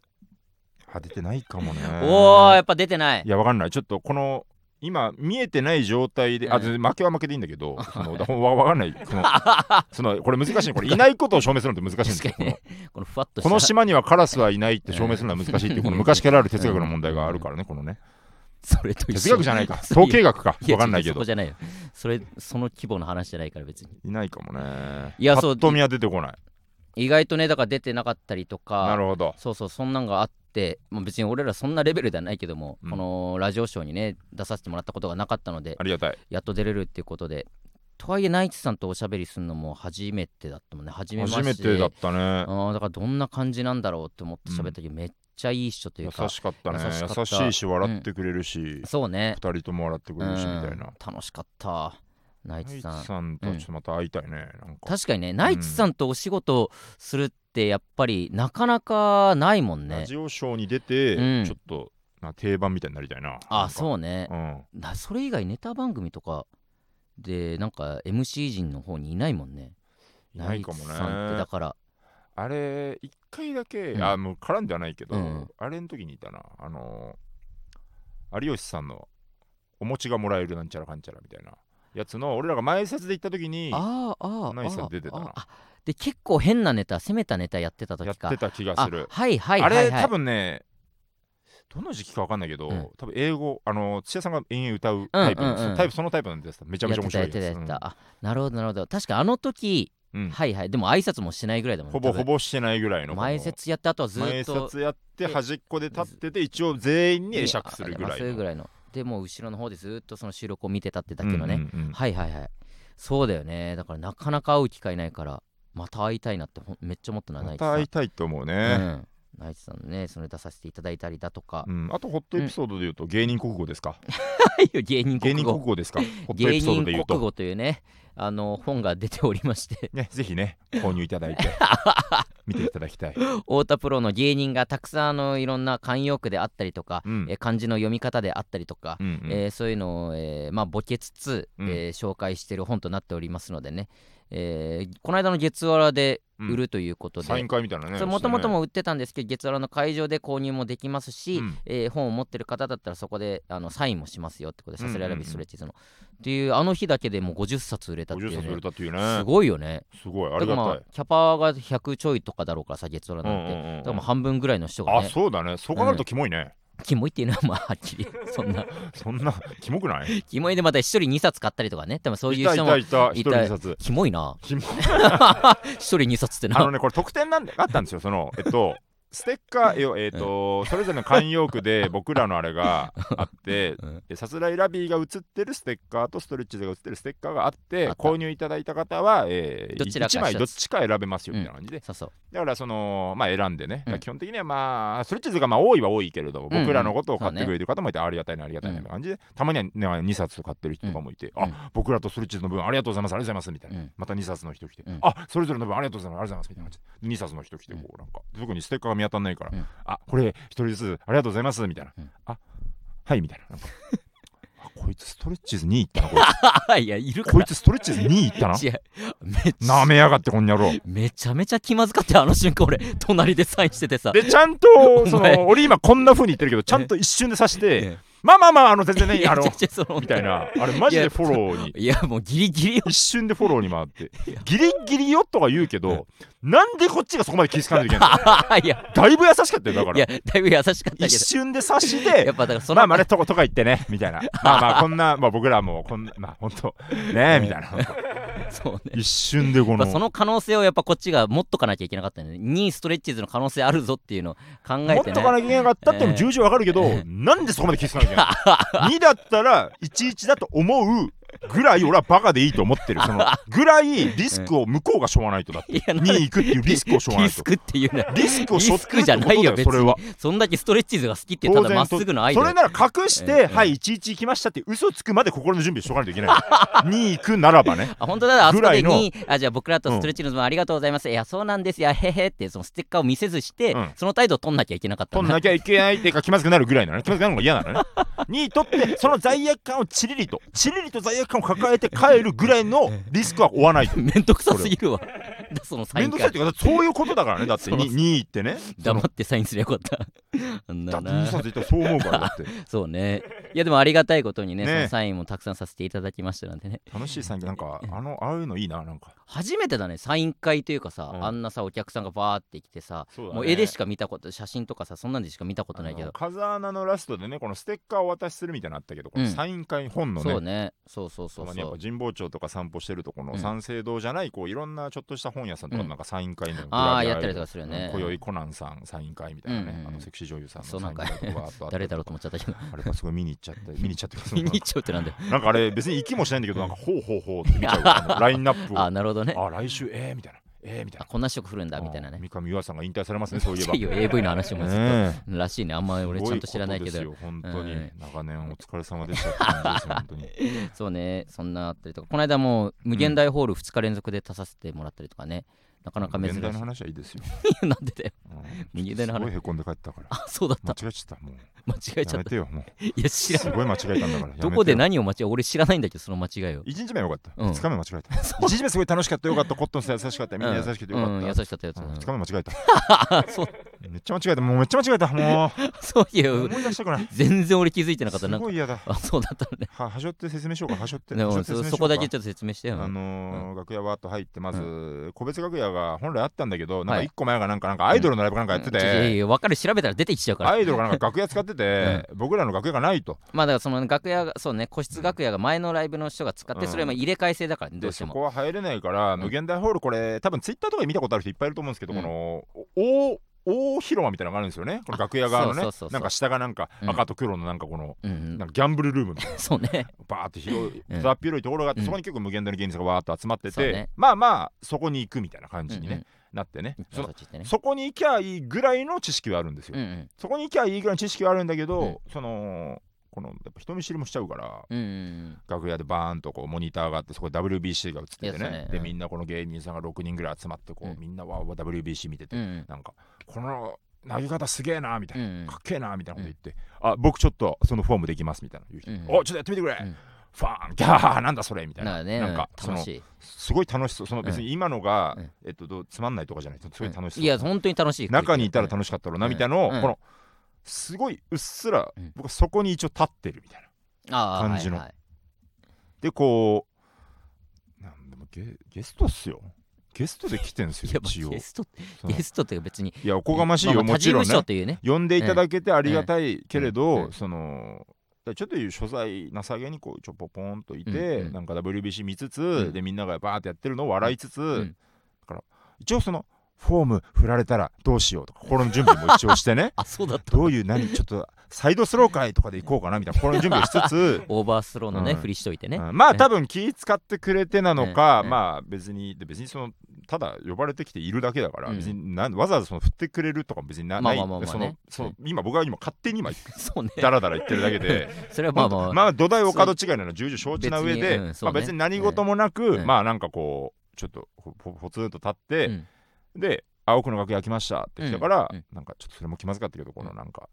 S2: あ出てないかもね。
S1: おおやっぱ出てない。
S2: いやわかんない。ちょっとこの今見えてない状態で、あ負けは負けでいいんだけど そのだわわかんない そのそのこれ難しい。これいないことを証明するのって難しいんですよ
S1: このふわっと
S2: この島にはカラスはいないって証明するのは難しいっていうこの昔からある哲学の問題があるからねこのね。
S1: それと
S2: 哲学じゃないか。統計学か。
S1: や
S2: わかんないけど。
S1: そこじゃないよ。それその規模の話じゃないから別に。
S2: いないかもね。
S1: いやそう。
S2: と見は出てこない
S1: 意外とねだから出てなかったりとか
S2: なるほど。
S1: そうそうそんなんがあって、まあ、別に俺らそんなレベルではないけども、
S2: うん。
S1: このラジオショーにね出させてもらったことがなかったので
S2: ありがたい。
S1: やっと出れるっていうことでとはいえナイツさんとおしゃべりするのも初めてだったもんね。初めまして。
S2: 初めてだったね。
S1: あーだからどんな感じなんだろうって思って喋ったけど、めっちゃいい人というか
S2: 優しかったね。
S1: 優しかった。
S2: 優しいし笑ってくれるし
S1: そうね。
S2: 二人とも笑ってくれるしみたいな。
S1: うん。楽しかったナイツさん
S2: さんとはちょっとまた会いたいねなんか
S1: 確かにねナイツさんとお仕事するってやっぱりなかなかないもんね
S2: ラジオショーに出て、
S1: うん
S2: ちょっとな定番みたいになりたいな。
S1: あ
S2: う。
S1: そうね
S2: うん。
S1: なそれ以外ネタ番組とかでなんか MC 陣の方にいないもんね
S2: いないかも
S1: ナイツさんってだ
S2: ね。
S1: から
S2: あれ、一回だけ、
S1: うん
S2: あ、もう絡んではないけど、
S1: うん
S2: あれの時にいたな。あのー、有吉さんのお餅がもらえるなんちゃらかんちゃらみたいなやつの、俺らが前説で行った時に、
S1: あーあー
S2: ナイツさん出てたな。
S1: ああで結構変なネタ攻めたネタやってた時か。
S2: やってた気が
S1: あ
S2: する。
S1: はいはい
S2: あ
S1: はい、はい、
S2: れ、多分ね、どの時期か分かんないけど、
S1: うん。
S2: 多分英語、あの土屋さんが延々歌うタイプの、
S1: うんうんうん。
S2: タイプそのタイプなんです。めちゃめちゃ面白い
S1: やってたや
S2: やつ
S1: ってたやってた、あなるほどなるほど。確かあの時、はいはい。でも挨拶もしないぐらいだもん
S2: ほぼほ
S1: ぼ
S2: ぼしてないぐらいの。
S1: 前説やってあとはず
S2: 前
S1: っと。
S2: 説やって端っこで立ってて一応全員に会釈するぐらいの。
S1: そういうぐらいのでもう後ろの方でずっとその収録を見てたってだけのね、
S2: うんうんうん。
S1: はいはいはい。そうだよね。だからなかなか会う機会ないからまた会いたいなってめっちゃ思ったなナ
S2: ま
S1: イツさん。
S2: た会いたいと思う
S1: う
S2: ね、
S1: ん、ナイツさんねそれ出させていただいたりだとか。
S2: う、ん。あとホットエピソードで言うと芸人国語ですか？
S1: 芸人国
S2: 芸人国
S1: 語
S2: 語ですか？
S1: 芸
S2: ピソード
S1: 人
S2: で言うと。
S1: 国語というねあの本が出ておりまして。
S2: ねぜひね購入いただいて 見ていただきたい、
S1: 太田プロの芸人がたくさんあのいろんな慣用句であったりとか、
S2: うん。
S1: えー漢字の読み方であったりとか、
S2: うんうん。
S1: えーそういうのを、えーまあ、ボケつつ、
S2: うん。
S1: えー紹介している本となっておりますのでね、えーこの間の月わらで売るということで、
S2: サイン会みたいなね
S1: もともと
S2: も
S1: も売ってたんですけど月わらの会場で購入もできますし、
S2: うん。
S1: えー本を持ってる方だったらそこであのサインもしますよってことで、
S2: うんうんうん。
S1: サスレラビストレッチーズの。っていうあの日だけでもう50冊売れたってい
S2: 50冊売
S1: うね
S2: れたっていうね。
S1: すごいよね。
S2: すごいありがたい。
S1: あキャパが100ちょいとかだろうからさ月ドラなんて、
S2: うんうんうん
S1: だからもう半分ぐらいの人が
S2: あ
S1: ね
S2: そうだね。そう考えるとキモいね、
S1: キモいっていうのはまあはっきり そんな。
S2: そんなキモくない？
S1: キモいでまた一人2冊買ったりとかね。多分そう
S2: い
S1: う人も
S2: たいた一
S1: いた
S2: 人二冊。
S1: キモいな。
S2: キモ
S1: 一人2冊ってな。
S2: あのねこれ特典なんであったんですよ。そのえっとステッカーよえっ、と、それぞれの慣用句で 僕らのあれがあってさすらいラビーが写ってるステッカーとストレッチーズが写ってるステッカーがあって購入いただいた方は、えー、
S1: どちらか
S2: 1枚どっちか選べますよみたいな感じで、だからそのまあ選んでね、基本的にはまあストレッチーズがまあ多いは多いけれども、僕らのことを買ってくれてる方もいてありがたいなありがたいなみたいな感じで、たまには、ね、2冊買ってる人とかもいて、
S1: うん。
S2: あ僕らとストレッチーズの分ありがとうございますありがとうございますみたいな、
S1: うん。
S2: また2冊の人来て、
S1: うん。
S2: あそれぞれの分ありがとうございますありがとうございますみたいな感じで。2冊の人来てこうなんか特にステッカーが見当たんないから、
S1: うん。
S2: あこれ一人ずつありがとうございますみたいな、
S1: うん。
S2: あはいみたいな。こいつストレッチーズ2位いったなこい
S1: いやいる
S2: つこいつストレッチーズ2位いったな。なめやがってこんにゃろ
S1: めちゃめちゃ気まずかったよあの瞬間俺。隣でサインしててさ。
S2: でちゃんとその俺今こんな風に言ってるけどちゃんと一瞬で刺して
S1: え
S2: まあまあまああの全然ねあのみたいな。あれマジでフォローに。
S1: いやもうギリギリよ。
S2: 一瞬でフォローに回って。ギリギリよとか言うけどなんでこっちがそこまで気づかないといけないの？
S1: いや。
S2: だいぶ優しかったよだから。
S1: いやだいぶ優しかったけ
S2: 一
S1: ど
S2: 瞬で刺し
S1: や
S2: て
S1: っぱだからその
S2: まあまあねとことか言ってねみたいな。まあまあこんなまあ僕らもこんなまあほんと。ねみたいな
S1: そうね。
S2: 一瞬でこの
S1: まあその可能性をやっぱこっちが持っとかなきゃいけなかったね、2位ストレッチーズの可能性あるぞっていうのを考
S2: 持
S1: えね。
S2: ってとかなきゃいけなかったっても
S1: ええ。
S2: 重々わかるけど、
S1: え
S2: なんでそこまで気づかなきゃいけない2 だったら11だと思うぐらい俺はバカでいいと思ってる。そのぐらいリスクを向こうがしょうがないとだって。
S1: いやな
S2: 2位行くっていうリスクをしょうがないと。
S1: リスクっていうね。
S2: リスクを背負ってる
S1: リスクじゃないよ別に
S2: ってことだそれは。
S1: そんだけストレッチーズが好きってただまっすぐの愛で
S2: それなら隠して、
S1: ええ
S2: はい11行きましたって嘘つくまで心の準備しとかないといけない。2行くならばね。
S1: あ本当だ。あそこでにあじゃあ僕らとストレッチーズの分ありがとうございます、いやそうなんですよ。へへってそのステッカーを見せずして、
S2: うん。
S1: その態度を取んなきゃいけなかった
S2: 取んなきゃいけないっていうか気まずくなるぐらいなのね。気まずくなるのが嫌なのね。2位取ってその罪悪感をチリリとチリリと罪悪感を抱えて帰るぐらいのリスクは負わないと。
S1: めんどくさすぎるわ。だそのサイン会。
S2: 面倒くさいっていうかそういうことだからね。だって
S1: その
S2: 2, 2位ってね。
S1: 黙ってサインすりゃよかった。だ
S2: だって
S1: な。
S2: 2冊いったらそう思うからだって。
S1: そうね。いやでもありがたいことにね
S2: ね
S1: そのサインもたくさんさせていただきましたなんでね。
S2: 楽しいサインなんかあのああいうのいいななんか。
S1: 初めてだねサイン会というかさ、
S2: うん。
S1: あんなさお客さんがバーって来てさ
S2: ね。
S1: もう絵でしか見たこと写真とかさそんなんでしか見たことないけど
S2: 風穴のラストでねこのステッカーをお渡しするみたいなのあったけど、この
S1: うん。
S2: サイン会本のね
S1: そうね。そうそうそう
S2: たまにやっぱ
S1: そう。
S2: 神保町とか散歩してるとこの
S1: うん。
S2: 三省堂じゃないこういろんなちょっとした本屋さんとかなんかサイン会の
S1: ああ
S2: グラビア
S1: やったりとかするよね。
S2: 今宵コナンさんサイン会みたいなね、
S1: うんうん
S2: あのセクシー女優さんのサイン会とかあと
S1: 誰だろうと思っちゃったけど。
S2: あれがすごい見に行っちゃって 見に行っちゃって
S1: 見に行っちゃうってなんだよ
S2: なんかあれ別に行きもしないんだけどなんかほうほうほうって見ちゃう ラインナップを。
S1: あなるほどね。
S2: あ来週えー、みたいなえー、みたいな。
S1: あこんな職振るんだみたいなね。
S2: あ三上優愛さんが引退されますねそういえば。
S1: AV の話もずっと、
S2: ねえ。
S1: らしいね。あんま俺ちゃんと知らないけど。
S2: 本当に、
S1: うん。
S2: 長年お疲れ様でした本当に。
S1: そうね。そんなあったりとか。この間もう無限大ホール2日連続で出させてもらったりとかね、なかなか珍しい。
S2: 現代の話はいいですよ、
S1: なんでだよ。
S2: うん。
S1: 無限大の話。
S2: すごいへこんで帰ったから。
S1: あそうだっ
S2: 間
S1: た
S2: 違えちゃった。もう。
S1: 間違えちゃった。
S2: やめてよも
S1: いや知ら
S2: うすごい間違えたんだから
S1: どこで何を間違え俺知らないんだけどその間違いを。
S2: 一日目はよかった、
S1: うん。
S2: 二日目間違えた。一日目すごい楽しかったよかったコットンさん優しかったみんな優しくてよかった、
S1: うん、優しかったやつ、
S2: うん二日目間違えた。
S1: あそう
S2: めっちゃ間違えた。もうめっちゃ間違えた。も
S1: そういう。う
S2: 思い出したくない。
S1: 全然俺気づいてなかった。なんか
S2: すごい嫌だ。
S1: あそうだったのね。
S2: ははしょって説明しようか。はしょって。
S1: でもそそこだけちょっと説明してよ。
S2: あのー楽屋わーっと入ってまず、個別楽屋が本来あったんだけどなんか
S1: はい。
S2: 一個前がなんかなんかアイドルのライブかなんかやってて、
S1: 分かる。調べたら出てきちゃうから。
S2: アイドルがなんか楽屋使ってて、僕らの楽屋がないと。
S1: まあだからその楽屋がそうね個室楽屋が前のライブの人が使って、
S2: うん。
S1: それはまあ入れ替え制だからねど
S2: で
S1: うしても。
S2: そこは入れないから、
S1: ん。
S2: 無限大ホールこれ多分ツイッターとかで見たことある人いっぱいいると思うんですけど、
S1: うん。
S2: この大大広間みたいなのがあるんですよね。この楽屋側のね。なんか下がなんか
S1: うん。
S2: 赤と黒のなんかこの、
S1: うんうん。
S2: なんかギャンブルルームみたいな
S1: そうね。
S2: バーって広い
S1: うん。
S2: ざっ広いところがあって、
S1: うん。
S2: そこに結構無限大の芸人がわーっと集まってて、
S1: ね。
S2: まあまあそこに行くみたいな感じに、ね
S1: うんうん。
S2: なってね、
S1: ね。
S2: そこに行きゃいいぐらいの知識はあるんですよ、
S1: うんうん。
S2: そこに行きゃいいぐらいの知識はあるんだけど、
S1: うん。
S2: そのこのやっぱ人見知りもしちゃうから、
S1: うんうん
S2: 楽屋でバーンとこうモニターがあってそこで WBC が映っててね。
S1: ねうん
S2: でみんなこの芸人さんが6人ぐらい集まってこう、
S1: うん。
S2: みんなわーわー WBC 見てて、
S1: うんうん。
S2: なんかこの投げ方すげえなみたいな、
S1: うんうん。
S2: かっけえなみたいなこと言って、あ僕ちょっとそのフォームできますみたいな言う人、
S1: うん
S2: おちょっとやってみてくれ、
S1: うん。
S2: ファンギャーなんだそれみたいな。
S1: ね
S2: なんかその
S1: 楽しい。
S2: すごい楽しそう。その別に今のが、
S1: うん。
S2: えっとどうつまんないとかじゃない。すごい楽しそう、
S1: いや本当に楽しい。
S2: 中にいたら楽しかったろうな
S1: うん。
S2: みたいなのを、
S1: うん。
S2: このすごいうっすら、
S1: うん。
S2: 僕はそこに一応立ってるみたいな。感じの。
S1: はいはい。
S2: でこうなんでもゲゲストっすよ。ゲストで来てんすよ 一応。
S1: ゲストゲストって別に
S2: いやおこがましいよ、もちろんね。呼んでいただけてありがたいけれど、そのちょっという所在なさげにこうちょぽぽんといて、
S1: うん。うん。
S2: なんか WBC 見つつ、
S1: ん。
S2: でみんながバーってやってるのを笑いつつ、
S1: ん。
S2: だから一応そのフォーム振られたらどうしようとか心の準備も一応してね。
S1: あそうだった。
S2: どういう何ちょっとサイドスロー会とかで行こうかなみたいな心の準備をしつつ。
S1: オーバースローのね、
S2: うん。
S1: ふりしといてね、
S2: うん。まあ
S1: ね。
S2: 多分気使ってくれてなのか、
S1: うん
S2: まあ別にで別にそのただ呼ばれてきているだけだから、
S1: うん。
S2: 別になんわざわざその振ってくれるとか別にな,、ない
S1: まあまあまあまあ
S2: そ
S1: ね
S2: のその
S1: うん
S2: 今僕は今勝手に今
S1: そうね。
S2: ダラダラ言ってるだけで。
S1: それはまあまあ、
S2: まあ、まあ土台お門違いなのは重々承知な上で、
S1: 別に
S2: まあ、別に何事もなく、
S1: うん。
S2: まあなんかこうちょっとほほほつんと立って、
S1: うん
S2: で「青くの楽屋来ました」って来たから、
S1: うんうん。
S2: なんかちょっとそれも気まずかったけどこのなんか。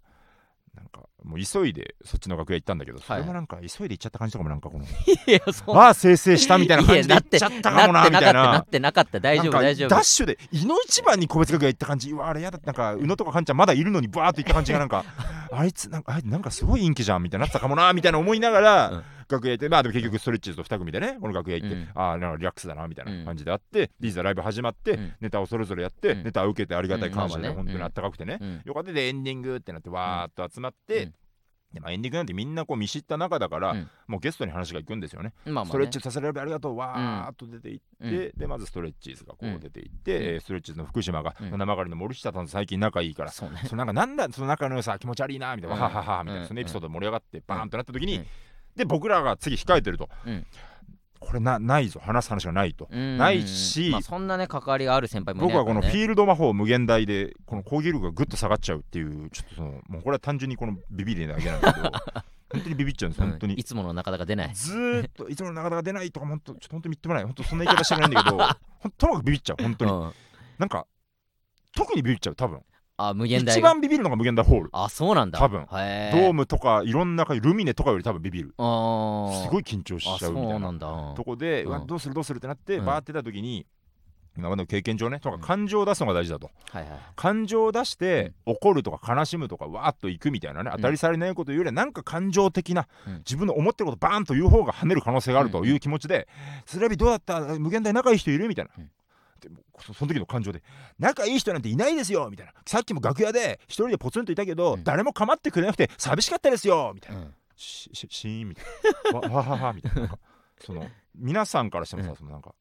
S2: なんかもう急いでそっちの楽屋行ったんだけど、それもなんか急いで行っちゃった感じとかもなんかこの、
S1: いやそう。
S2: ああ生成したみたいな感じで行っちゃったかもなみたい
S1: な。
S2: な
S1: ってなかった。なってなかった。大丈夫大丈夫。
S2: ダッシュで井の一番に個別楽屋行った感じ。うわあれやだなんか宇野とかカンちゃんまだいるのにバーっと行った感じがなんかあいつなんかあいつなんかすごい陰気じゃんみたいになってたかもなみたいな思いながら、
S1: うん
S2: 楽屋行ってまあでも結局ストレッチーズと2組でねこの楽屋行って、
S1: うん。
S2: ああなんかリラックスだなみたいな感じであって、でいざライブ始まって、
S1: うん。
S2: ネタをそれぞれやって、
S1: うん。
S2: ネタを受けてありがたい感謝で、
S1: うんまあまあね。
S2: 本当にあったかくてね、
S1: うん。
S2: よかったでエンディングってなってわーっと集まって、
S1: うん。
S2: でまあ、エンディングなんてみんなこう見知った中だから、
S1: うん。
S2: もうゲストに話が行くんですよね。
S1: まあまあ、ね、
S2: ストレッチさせられてありがとうわーっと出て行って、でまずストレッチーズがこう出て行って、
S1: うん。
S2: えーストレッチーズの福島が、
S1: うん。
S2: 七曲りの森下さんと最近仲いいから、
S1: そうね。
S2: そのなんかなんだその仲の良さ気持ち悪いなみたいな、はははみたいな、
S1: うん。
S2: そのエピソード盛り上がってバーンとなった時に、
S1: うん
S2: で僕らが次控えてると、
S1: うん。
S2: これなないぞ。話す話がないと。
S1: うん
S2: ないし
S1: まあ、そんなね関わりがある先輩もいない
S2: 僕はこのフィールド魔法無限大でこの攻撃力がぐっと下がっちゃうっていうちょっとそのもうこれは単純にこのビビりだけなんだけど 本当にビビっちゃうんです本当に。
S1: うんいつもの中田が出ない。
S2: ずーっといつものなかなか出ないとか本当ちょっと本当に言ってもらえない。本当そんな言い方してないんだけどほんとにかくビビっちゃう本当に。
S1: うん。
S2: なんか特にビビっちゃう多分
S1: あ無限大
S2: 一
S1: が
S2: 番ビビるのが無限大ホール。
S1: あそうなんだ。
S2: 多分。
S1: へ
S2: ドームとかいろんなルミネとかより多分ビビる。すごい緊張し
S1: あ
S2: ちゃうみたいな。とこで、
S1: う
S2: うん。わどうするどうするってなって、
S1: うん。
S2: バーってた時に今までの経験上ねとか感情を出すのが大事だと。
S1: はいはい。
S2: 感情を出して、怒るとか悲しむとかわーっといくみたいなね当たり障りないことよりはなんか感情的な、
S1: うん。
S2: 自分の思ってることバーンと言う方が跳ねる可能性があるという気持ちで「スラビどうだった？無限大仲いい人いる?」みたいな。
S1: うん
S2: でもそその時の感情で「仲いい人なんていないですよ」みたいな。さっきも楽屋で一人でポツンといたけど、
S1: うん。
S2: 誰も構ってくれなくて寂しかったですよみたいな。
S1: うん。
S2: ししシーンみたいな。わわははみたいな。その皆さんからしてもさ、
S1: うん。
S2: そのなんか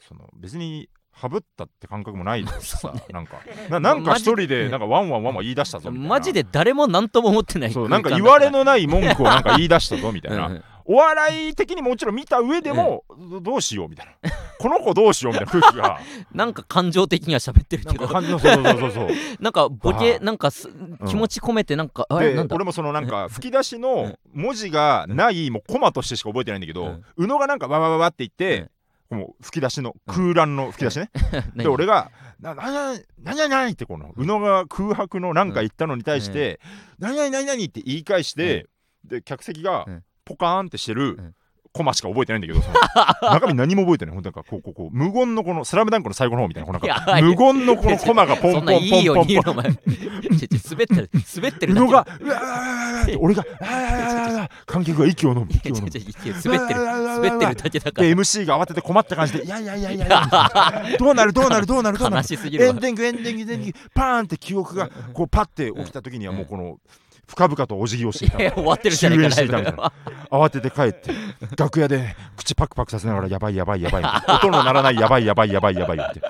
S2: その別にハブったって感覚もないしさ、
S1: そうね。
S2: なんかななんか一人でなんかワンワンワンワン言い出したぞみたいな。
S1: マジで誰も何とも思ってない
S2: そうなんか謂れのない文句をなんか言い出したぞみたいな、お笑い的にもちろん見た上でも、どどうしようみたいな。この子どうしようみたいな空気が。
S1: なんか感情的には喋ってる
S2: なん
S1: けど
S2: か感じのそうそうそうそう。
S1: なんかボケなんかす気持ち込めてなんかあれなんだ？
S2: で俺もそのなんか吹き出しの文字がないもうコマとしてしか覚えてないんだけど、
S1: うん。
S2: 宇野がなんかわわわわって言って、もう吹き出しの空欄の吹き出しね、で俺が「ななななになに?」ってこの宇野が空白のなんか言ったのに対して「なになになになに?」って言い返して、で客席が
S1: うん
S2: ポカーンってしてる
S1: ん
S2: コマしか覚えてないんだけど 中身何も覚えてないほんとなんかこうこうこう無言のこの「スラムダンクの最後の方みたいなこうなんか無言のこのコマがポンポンポン
S1: そんないいよう
S2: ポンポン
S1: に言うのお前。ちょちょ滑ってる滑ってるだけ
S2: 宇野が「うわー俺が「あーあーあーあー観客が息を飲む息を飲む
S1: ちょちょいや滑ってる滑ってるだけだか
S2: で MC が慌てて困った感じで「いやいやいやいやいや。どうなるどうなるどうなるどうな
S1: ら
S2: る。
S1: 悲しすぎるわ。
S2: エンディングエンディングエンディング。パーンって記憶がこうパッて起きた時にはもうこの深々とお辞儀をしていた。
S1: い や終わってるじゃねえか
S2: 終焉していたみたいな。慌てて帰って楽屋で口パクパクさせながらやばいやばいやばい音の鳴らないやばいやばいやばいやばいって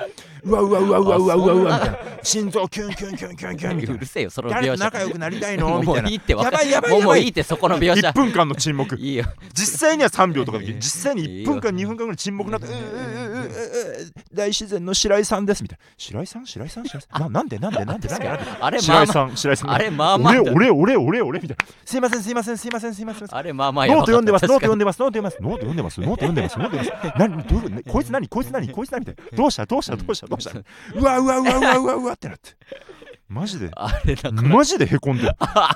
S2: うわうわうわうわうわうわうわみたいな心臓キュンキュンキュンキュンキュンみたいうな
S1: るせえよその
S2: 誰と仲良くなりたいのみ
S1: も
S2: たいうない
S1: いって
S2: やばいやばい
S1: もう
S2: やばい
S1: もういいってそこの描写
S2: 1分間の沈黙
S1: いいよ
S2: 実際には3秒とかで実際に1分間
S1: いい
S2: 2分間ぐらい沈黙になって「ううううううう大自然の白井さんです」みたいな「白井さん白井さん白井さんななんでなんでなんでなんで
S1: あれま
S2: 白井さん白井さん
S1: ああれまあまあ
S2: 俺俺俺俺俺みたいな「すいませんすいませんすいませんすいません」
S1: あれまあまあ
S2: ノート読んでますノート読
S1: ん
S2: んでますノート読んでます。ノート読んでますノート読んでますノート読んでます。何どういう こいつ何？こいつ何？こいつ何？みたいな。どうした？どうした？どうした？どうした？うわうわうわうわうわうわってなってマジでマジでへこんでる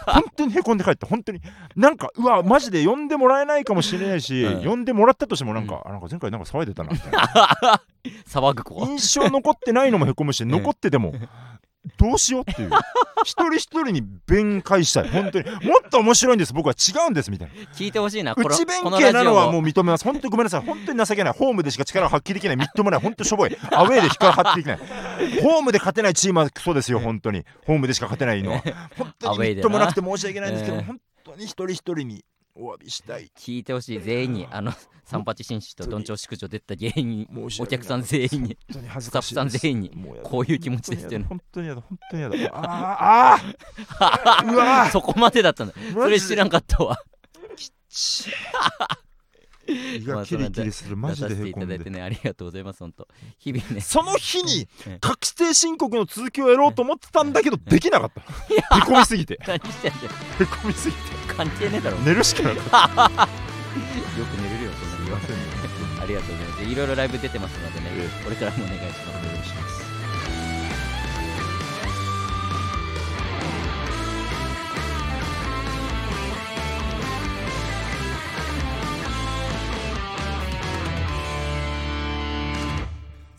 S2: 本当にへこんで帰った本当になんかうわマジで呼んでもらえないかもしれないし、
S1: うん
S2: 呼んでもらったとしてもなんか、あなんか前回なんか騒いでたなみたいな
S1: 騒ぐ子
S2: 印象残ってないのもへこむし、残っててもどうしようっていう。一人一人に弁解したい。本当に。もっと面白いんです。僕は違うんですみたいな。
S1: 聞いてほしいな。
S2: 内弁慶なのはもう認めます。本当にごめんなさい。本当に情けない。ホームでしか力を発揮できない。みっともない。本当にしょぼい。アウェーでしか発揮できない。ホームで勝てないチームはクソですよ。本当に。ホームでしか勝てないのは。本当にみっともなくて申し訳ないんですけど
S1: ええ。
S2: 本当に一人一人にお詫びしたい。
S1: 聞いてほしい全員に。あの三八紳士とどんちょう宿女出た芸人。お客さん全員に。スタッフさん全員に。こういう気持ちですよね。
S2: 本当にやだ。本当にやだ。本当にやだあー。あ
S1: そこまでだったんだそれ知ら
S2: ん
S1: んかったわ
S2: 胃がキリキリする。マジでへこんで。
S1: ていただいてねありがとうございます本当。日々ね。
S2: その日に
S1: ええ。
S2: 確定申告の続きをやろうと思ってたんだけどできなかった。へこみすぎて。
S1: 何してんだよ。
S2: へこみすぎて。
S1: 関係ねえだろ。よ
S2: 寝るしかなかった。
S1: く寝れるよそんなに言わせんの ありがとうございます。いろいろライブ出てますのでね。
S2: え。
S1: これからもお願いします。
S2: お願いします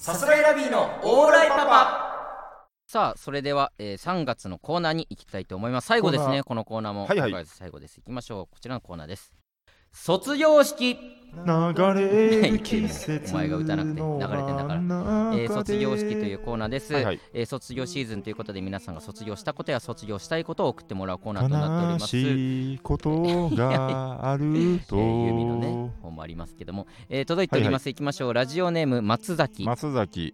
S1: さすらいラビーのオーライパパ。さあそれでは、えー3月のコーナーに行きたいと思います。最後ですねこのコーナーも、
S2: はいはい。
S1: 最後です。行きましょう。こちらのコーナーです卒業式。
S2: 流れる季節
S1: お前が歌わなくて流れてんだから。えー卒業式というコーナーです、
S2: はい。はい
S1: えー卒業シーズンということで皆さんが卒業したことや卒業したいことを送ってもらうコーナーとなっており
S2: 悲
S1: ます。
S2: しいことがあると。
S1: えー、のね本もありますけども、えー届いております、いきましょう。ラジオネーム松崎。
S2: 松崎。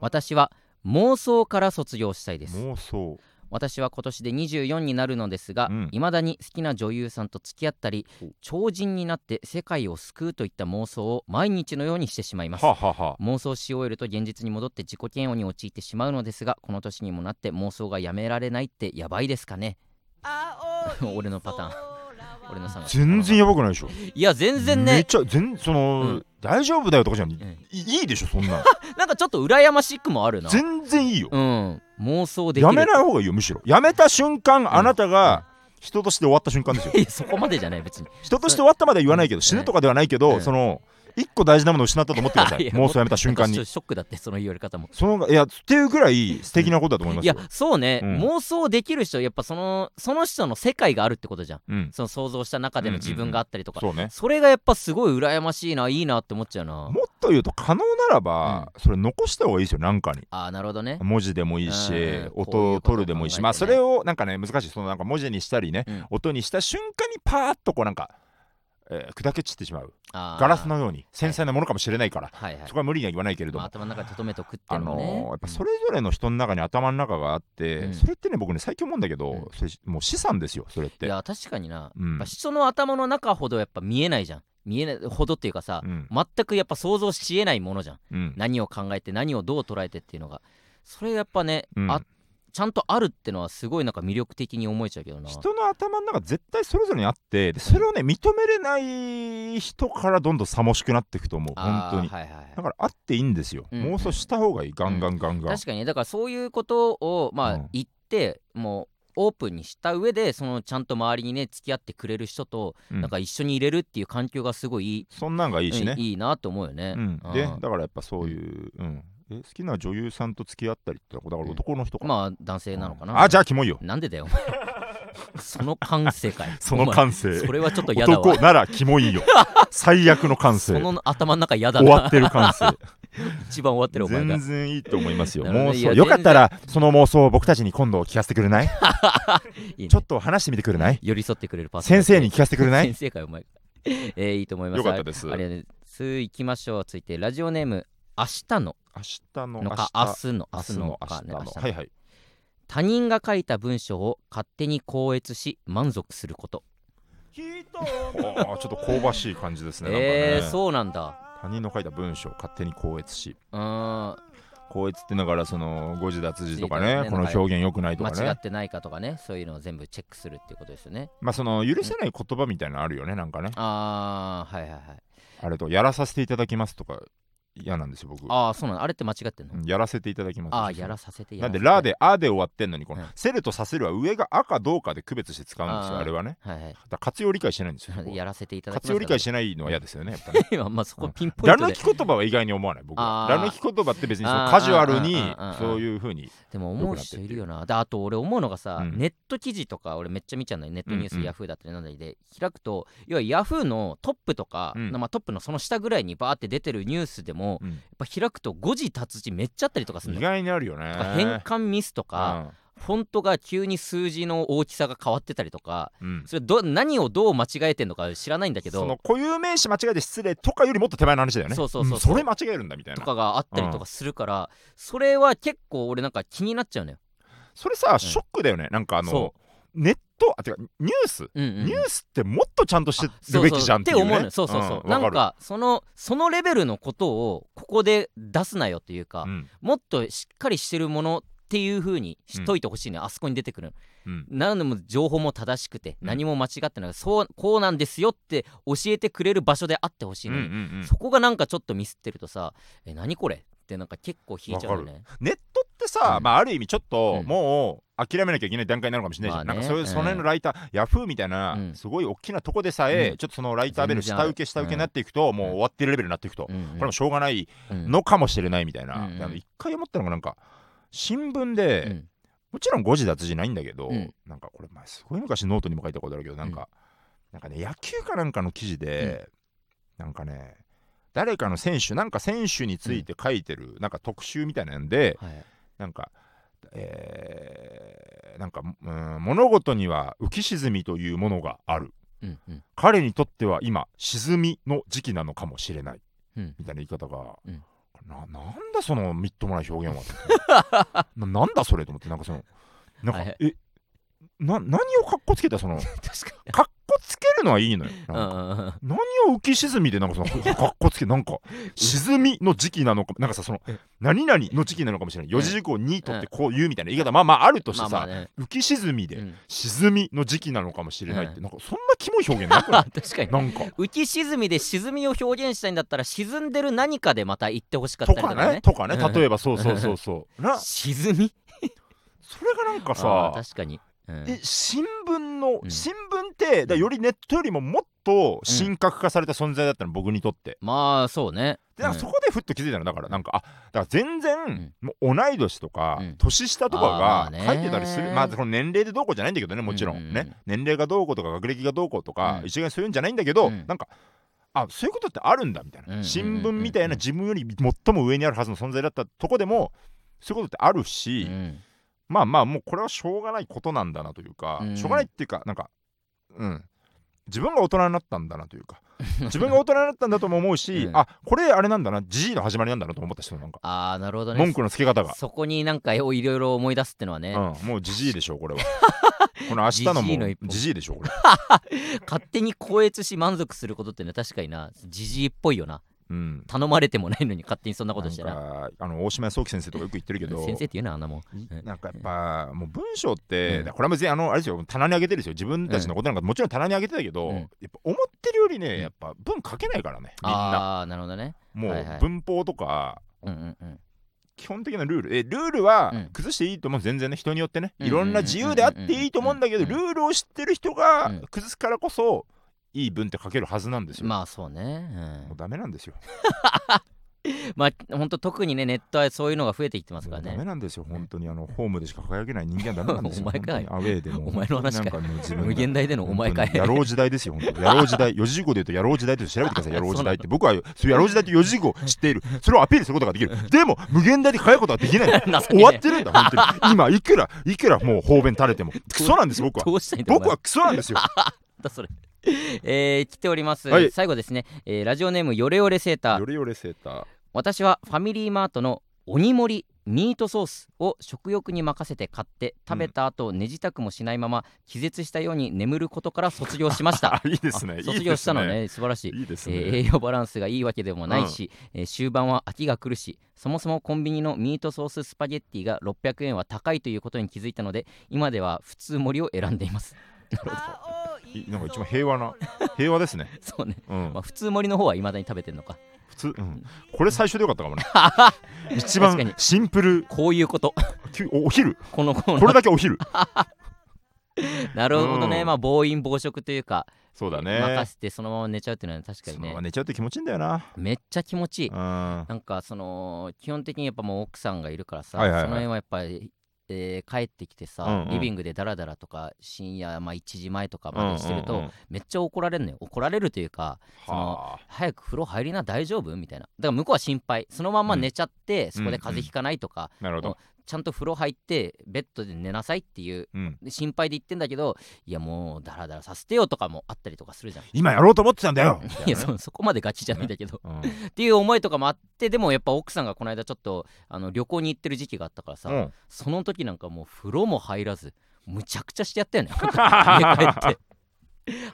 S1: 私は妄想から卒業したいです。
S2: 妄想
S1: 私は今年で24になるのですが
S2: うん。
S1: いま、未だに好きな女優さんと付き合ったり
S2: お
S1: 超人になって世界を救うといった妄想を毎日のようにしてしまいます。
S2: はあは
S1: 妄想し終えると現実に戻って自己嫌悪に陥ってしまうのですがこの年にもなって妄想がやめられないってやばいですかね。俺のパターン俺のさ
S2: 全然やばくないでしょ。
S1: いや全然ね、
S2: めっちゃ全その、
S1: うん。
S2: 大丈夫だよとかじゃん。い
S1: うん。
S2: いいでしょそんなの。
S1: なんかちょっと羨ましくもあるな。
S2: 全然いいよ。
S1: うん。妄想できる。
S2: やめない方がいいよむしろ。やめた瞬間あなたが人として終わった瞬間ですよ。
S1: そこまでじゃない別に。
S2: 人として終わったまでは言わないけど
S1: うん。
S2: 死ぬとかではないけど
S1: うん。
S2: その一個大事なものを失ったと思ってくださ
S1: い。
S2: 妄想やめた瞬間に。
S1: ショックだってその言われ方も。
S2: そのいやっていうぐらい素敵なことだと思いますよ。
S1: いやそうね、
S2: うん。
S1: 妄想できる人やっぱそのその人の世界があるってことじゃん。
S2: うん。
S1: その想像した中での自分があったりとか、
S2: そうね
S1: それがやっぱすごい羨ましいないいなって思っちゃうな。
S2: もっと言うと可能ならばそれ残した方がいいですよなんかに。
S1: ああなるほどね。
S2: 文字でもいいし音を取るでもいいし。
S1: ね
S2: まあそれをなんかね難しい。そのなんか文字にしたりね
S1: うん。
S2: 音にした瞬間にパーッとこうなんかえー砕け散ってしまう。ガラスのように繊細なものかもしれないから
S1: はいはい。
S2: そこは無理には言わないけれど
S1: まあ、
S2: も
S1: 頭の中で留めとくってい
S2: あ
S1: うのもね、
S2: のーやっぱそれぞれの人の中に頭の中があって、
S1: うん。
S2: それってね僕ね最近思うんだけど、
S1: うん。
S2: それもう資産ですよそれって。
S1: いや確かにな、
S2: うん。
S1: 人の頭の中ほどやっぱ見えないじゃん。見えないほどっていうかさ、
S2: うん。
S1: 全くやっぱ想像しえないものじゃん。
S2: うん。
S1: 何を考えて何をどう捉えてっていうのが。それやっぱね、
S2: うん。
S1: あちゃんとあるってのはすごいなんか魅力的に思えちゃうけどな。
S2: 人の頭の中絶対それぞれにあってでそれをね認めれない人からどんどんさもしくなっていくと思う。本当に。
S1: はいはいはい。
S2: だからあっていいんですよ、
S1: うん
S2: 妄想した方がいいガンガンガンガン、
S1: 確かに。ねだからそういうことをまあ
S2: うん。
S1: 言って、もうオープンにした上でそのちゃんと周りにね付き合ってくれる人と、
S2: うん。
S1: なんか一緒に入れるっていう環境がすごいいい
S2: そんなんがいいしね。
S1: うん、いいなと思うよね、
S2: うん。
S1: うん。
S2: でだからやっぱそういう、うんえ好きな女優さんと付き合ったりってだから男の人かな、
S1: まあ男性なのかな、
S2: あじゃあキモいよ。
S1: なんでだよ。お 前その感性かい。
S2: その感性。
S1: それはちょっと嫌だわ。
S2: 男ならキモいよ。最悪の感性。
S1: その頭の中嫌だな。
S2: 終わってる感性。
S1: 一番終わってるお前が
S2: 全然いいと思いますよ。妄想。よかったらその妄想を僕たちに今度聞かせてくれない？
S1: いいね。
S2: ちょっと話してみてくれない？
S1: 寄り添ってくれるパー
S2: 先生に聞かせてくれない？
S1: 先生かよお前。えー、いいと思います。
S2: よかったです。
S1: ありがとうございます行きましょう。続いてラジオネーム明日の。
S2: 明日の
S1: のか明日の明日の
S2: 明日の
S1: かね
S2: 明日の。はいはい。
S1: 他人が書いた文章を勝手に校閲し満足すること。
S2: あーちょっと香ばしい感じですね
S1: えー、そうなんだ。
S2: 他人の書いた文章を勝手に校閲し。
S1: うーん。
S2: 校閲ってだからその誤字脱字とか
S1: ね
S2: ねこの表現良くないとかね。
S1: 間違ってないかとかねそういうのを全部チェックするっていうことですよね。
S2: まあその許せない言葉みたいなのあるよねなんかね。
S1: あーはいはいはい。
S2: あれとやらさせていただきますとか嫌なんですよ僕。
S1: ああそうなのあれって間違ってんの、
S2: うんやらせていただきます。
S1: ああやらさせてや
S2: なんでラであで終わってんのにこの
S1: はい
S2: セルとさせるは上が赤どうかで区別して使うんですよ
S1: あー
S2: あれはね。
S1: はいはい。
S2: だから活用理解してないんですよ
S1: やらせていただきます
S2: 活用理解してないのは嫌ですよねやっぱね。
S1: 今まあそこピンポイ
S2: ラ
S1: ントで。
S2: 抜き言葉は意外に思わない僕は。
S1: あー。
S2: ラ抜き言葉って別にそのカジュアルに
S1: あーあーあー
S2: そういうふう。に
S1: でも思う人いるよな。であと俺思うのがさ、
S2: うん。
S1: ネット記事とか俺めっちゃ見ちゃうのよ。ネットニュース、
S2: うんうん
S1: ヤフーだったりなんだりで。開くと要はヤフーのトップとか、
S2: うん。
S1: まあ、トップのその下ぐらいにバーって出てるニュースでも
S2: うん。
S1: やっぱ開くと誤字脱字めっちゃあったりとかする
S2: 意外にあるよね。
S1: 変換ミスとか、フォントが急に数字の大きさが変わってたりとか
S2: うん。うん
S1: それど何をどう間違えてんのか知らないんだけど
S2: その固有名詞間違えて失礼とかよりもっと手前の話だよね。
S1: そうそうそうそ
S2: れ間違えるんだみたいな。
S1: とかがあったりとかするから、それは結構俺なんか気になっちゃうのよ。
S2: それさショックだよね。なんかあの
S1: そ
S2: ネットあてかニュース？
S1: うんうん。うん
S2: ニュースってもっとちゃんとしてるべきじゃんっていうね。
S1: 思うのよ。そうそうそう、
S2: んわる。
S1: なんかそのそのレベルのことをここで出すなよっていうか、
S2: うん。
S1: もっとしっかりしてるものっていう風にしといてほしいね、あそこに出てくる
S2: うん。
S1: 何でも情報も正しくて
S2: うん。
S1: 何も間違ってない、そうこうなんですよって教えてくれる場所であってほしい
S2: うんう
S1: のに、
S2: んうん。
S1: そこがなんかちょっとミスってるとさえ何これ？ってなんか結構引いちゃうよね。
S2: ネットってさ、
S1: うん。
S2: まあ、ある意味ちょっと
S1: うん。
S2: もう諦めなきゃいけない段階になるかもしれないじゃん、
S1: まあね。
S2: なんかそういう
S1: うん
S2: その辺のライター、ヤフーみたいな、
S1: うん。
S2: すごい大きなとこでさえ、
S1: うん。
S2: ちょっとそのライターベル下請け下請けになっていくと、もう終わってるレベルになっていくと、これもしょうがない
S1: うん。
S2: のかもしれないみたいな、一回思ったのがなんか新聞で、
S1: うん。
S2: もちろん誤字脱字ないんだけど、
S1: うん。
S2: なんかこれ前すごい昔ノートにも書いたことあるけどなんか、なんかね野球かなんかの記事で、なんかね誰かの選手なんか選手について書いてる、なんか特集みたいなんで
S1: はい
S2: なんかえーなんか、うん、物事には浮き沈みというものがある。
S1: うんうん。
S2: 彼にとっては今沈みの時期なのかもしれない、
S1: うん。
S2: みたいな言い方が、
S1: うん。
S2: ななんだそのみっともない表現は。ななんだそれと思ってなんかそのなんか、
S1: はいはい。
S2: えな何をかっこつけたその
S1: 確か
S2: かっこつけるのはいいのよ。何を浮き沈みでなんかそのかっこつけなんか沈みの時期なのかなんかさその
S1: え
S2: 何々の時期なのかもしれない。四字熟語にとってこう言うみたいな。言い方まあまああるとしてさ、浮き沈みで
S1: うん。
S2: 沈みの時期なのかもしれないって、
S1: うん。
S2: なんかそんなキモい表現なくない？
S1: 確かに。
S2: なんか。
S1: 浮き沈みで沈みを表現したいんだったら沈んでる何かでまた言ってほしかっ
S2: とか
S1: たりとかね。
S2: ねとかね
S1: うん。
S2: 例えばそうそうそうそう。な
S1: 沈み？
S2: それがなんか
S1: あ
S2: さ
S1: ー確かに、うん
S2: え新聞の、
S1: うん。
S2: 新聞ってだよりネットよりももっと神格化された存在だったの、僕にとって。
S1: まあそうね。
S2: でなんかそこでふっと気づいたのだからなんかあだから全然、
S1: ん。
S2: もう同い年とか、
S1: うん。
S2: 年下とか
S1: あーま
S2: が書いてたりする。まあこの年齢でどうこうじゃないんだけどねもちろん、
S1: うん。うんうん。
S2: ね。年齢がどうこうとか学歴がどうこうとか、
S1: うん。
S2: 一概にそういうんじゃないんだけど、
S1: うん。
S2: なんかあそういうことってあるんだみたいな、
S1: うんうんうんうん。
S2: 新聞みたいな自分より最も上にあるはずの存在だったとこでもそういうことってあるし、
S1: うん
S2: まあまあもうこれはしょうがないことなんだなというか、
S1: うん。
S2: しょうがないっていうかなんかうん。自分が大人になったんだなというか 自分が大人になったんだとも思うし、
S1: うん。
S2: あこれあれなんだなじいの始まりなんだなと思った人なんか
S1: ああなるほどね。
S2: 文句のつけ方が、
S1: そこになんかいろいろ思い出すってのはね、
S2: うん、もうじじいでしょうこれは。この明日のもじじいでしょうこれ、
S1: 勝手に超越し満足することってね確かにな。じじいっぽいよな
S2: うん、
S1: 頼まれてもないのに勝手にそんなことしてな
S2: なんかあの大島康樹先生とかよく言ってるけど。
S1: 先生って言うなあんなもん。
S2: いなんかやっぱもう文章って、
S1: うん
S2: これは別にあのあれですよ棚に上げてるんですよ。自分たちのことなんかもちろん棚に上げてたけど、
S1: うん
S2: やっぱ思ってるよりね、
S1: うん。
S2: やっぱ文書けないからねみんな。
S1: ああなるほどね。
S2: も
S1: はいはい。う
S2: 文法とか
S1: うんうんうん。
S2: 基本的なルール。えルールは
S1: うん。
S2: 崩していいと思う全然ね人によってね。
S1: うん。
S2: いろんな自由であっていいと思うんだけど
S1: うん。
S2: ルールを知ってる人が
S1: うん。
S2: 崩すからこそいい文って書けるはずなんですよ、
S1: まあそうね、
S2: もうダメなんですよ。
S1: うん、まあほんと特にねネットはそういうのが増えてきてますからね。
S2: ダメなんですよ。本当にあのホームでしか輝けない人間はダメなんですよ。
S1: お前かい。
S2: アウェーでも。
S1: お前の話か無限大でのお前かい。
S2: 野郎時代ですよ、本当に。野郎時代、四字熟語で言うと野郎時代って調べてください、野郎時代って。僕はそう野郎時代と四字熟語を知っている。それをアピールすることができる。でも、無限大で輝くことはできない。終わってるんだ、本当に。今、いくら、いくらもう方便垂れても。クソなんです、僕は。僕はクソなんですよ。
S1: だそれ。えー、来ております、
S2: はい。
S1: 最後ですね、えーラジオネームヨレヨレセーター。
S2: よれよれセーター。
S1: 私はファミリーマートの鬼盛りミートソースを食欲に任せて買って食べた後、寝支度もしないまま気絶したように眠ることから卒業しました。
S2: あ、いいですね。
S1: 卒業したのね。素晴らしい。
S2: いいです
S1: えー
S2: ね。
S1: 栄養バランスがいいわけでもないし、えー終盤は飽きが来るしそもそもコンビニのミートソーススパゲッティが600円は高いということに気づいたので今では普通盛りを選んでいますなるほど。
S2: いなんか一番平和な、平和ですね。
S1: そうね、
S2: うん。
S1: まあ、。普通盛りの方はいまだに食べてるのか。
S2: 普通、うん、これ最初でよかったかもね。一番シンプル。
S1: こういうこと。
S2: きおお昼。
S1: このこの
S2: これだけお昼。
S1: なるほどね、
S2: うん。
S1: まあ暴飲暴食というか、
S2: そうだね。
S1: 任せてそのまま寝ちゃうっていうのは確かにね。
S2: その寝ちゃうって気持ちいいんだよな。
S1: めっちゃ気持ちいい。
S2: うん。は
S1: なんかその基本的にやっぱもう奥さんがいるからさ、
S2: はいはいはい。
S1: その辺はやっぱり、えー帰ってきてさ、
S2: うんうん。
S1: リビングでダラダラとか深夜、まあ、1時前とかまでしてると、
S2: うんうんうん。
S1: めっちゃ怒られるのよ。怒られるというかその
S2: はあ。
S1: 早く風呂入りな大丈夫？みたいな。だから向こうは心配。そのまんま寝ちゃって、そこで風邪ひかないとか、
S2: なるほど
S1: ちゃんと風呂入ってベッドで寝なさいっていう
S2: うん。
S1: 心配で言ってんだけどいやもうダラダラさせてよとかもあったりとかするじゃん。
S2: 今やろうと思ってたんだよ。
S1: いやそそこまでガチじゃないんだけど。
S2: うん。
S1: っていう思いとかもあってでもやっぱ奥さんがこの間ちょっとあの旅行に行ってる時期があったからさ、
S2: うん。
S1: その時なんかもう風呂も入らずむちゃくちゃしてやったよね。家帰って。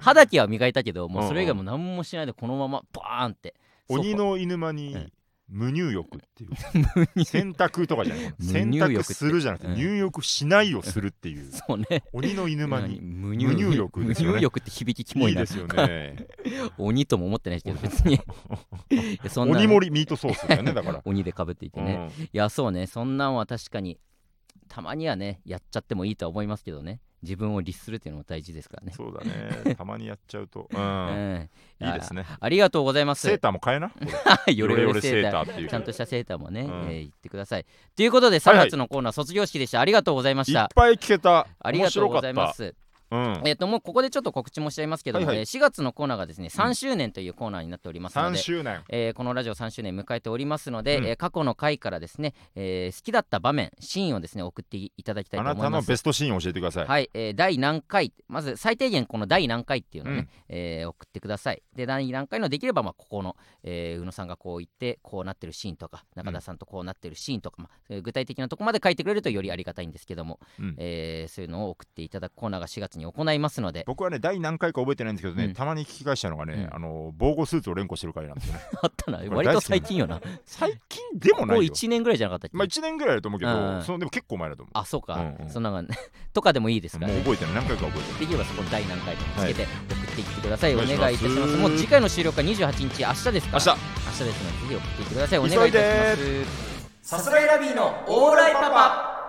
S1: 歯だけは磨いたけどもうそれ以外も何もしないでこのままバーンって。
S2: 鬼の犬間
S1: うん。
S2: に無入浴っていう。洗濯とかじゃない。
S1: 無
S2: 洗濯するじゃなくて
S1: うん
S2: 入浴しないをするっていう。
S1: そうね。
S2: 鬼の犬間に。
S1: 無
S2: 無入浴ですよね。
S1: 無入浴って響きキモいな
S2: いいですよね。
S1: 鬼とも思ってないけど別に
S2: 鬼盛りミートソースだよねだから。
S1: 鬼でかぶっていてね、いやそうね。そんなんは確かにたまにはねやっちゃってもいいとは思いますけどね。自分を律するっていうのも大事ですからね。
S2: うんそうだね。たまにやっちゃうと。うん。
S1: うん。
S2: いいですね。
S1: ありがとうございます。
S2: セーターも買えな？
S1: よれよれセーター。
S2: ーっていう。
S1: ちゃんとしたセーターもね、
S2: うん。
S1: えー言ってください。ということで3
S2: はいはい
S1: 月のコーナー卒業式でした。ありがとうございまし
S2: いったぱい聞けた。
S1: ありがとうございま
S2: 面
S1: す。
S2: 白かったうん。
S1: えっ、ともうここでちょっと告知もしちゃいますけども、
S2: はいはい。
S1: えー4月のコーナーがですね3周年というコーナーになっておりますの
S2: 3
S1: で、
S2: 周年。
S1: えーこのラジオ3周年迎えておりますので、
S2: うん。
S1: えー過去の回からですね、えー好きだった場面シーンをですね送っていただきたい
S2: あなたの
S1: と思います。
S2: ベストシーンを教えてください。
S1: はい、えー第何回まず最低限この第何回っていうのをね、
S2: うん。
S1: えー送ってください。で第何回のできればまあここの、えー宇野さんがこう言ってこうなってるシーンとか中田さんとこうなってるシーンとか、まあ具体的なとこまで書いてくれるとよりありがたいんですけども、
S2: うん。
S1: えーそういうのを送っていただくコーナーが4月に行いますので。
S2: 僕はね第何回か覚えてないんですけどね、
S1: うん。
S2: たまに聞き返したのがね、
S1: うん。
S2: あの防護スーツを連呼してる回なんですよね。
S1: あったな。
S2: れ
S1: 割と最近よな。
S2: 最近でも
S1: ここ
S2: ないよ。
S1: 1年ぐらいじゃなかったっけ、
S2: まあ1年ぐらいだと思うけど、
S1: うん。うん
S2: そのでも結構前だと思
S1: あそうか、
S2: うんうん。
S1: そんなのが とかでもいいですからね。
S2: うもう覚えてない。何回か覚えてない
S1: できればそこ第何回とつけて送っていってください、
S2: お
S1: お願いい
S2: 願いします
S1: たします。もう次回の収録は28日明日ですから。
S2: 明日。
S1: 明日ですのでぜひ送ってください。お願いいたします。さすらいラビーのオーライパパ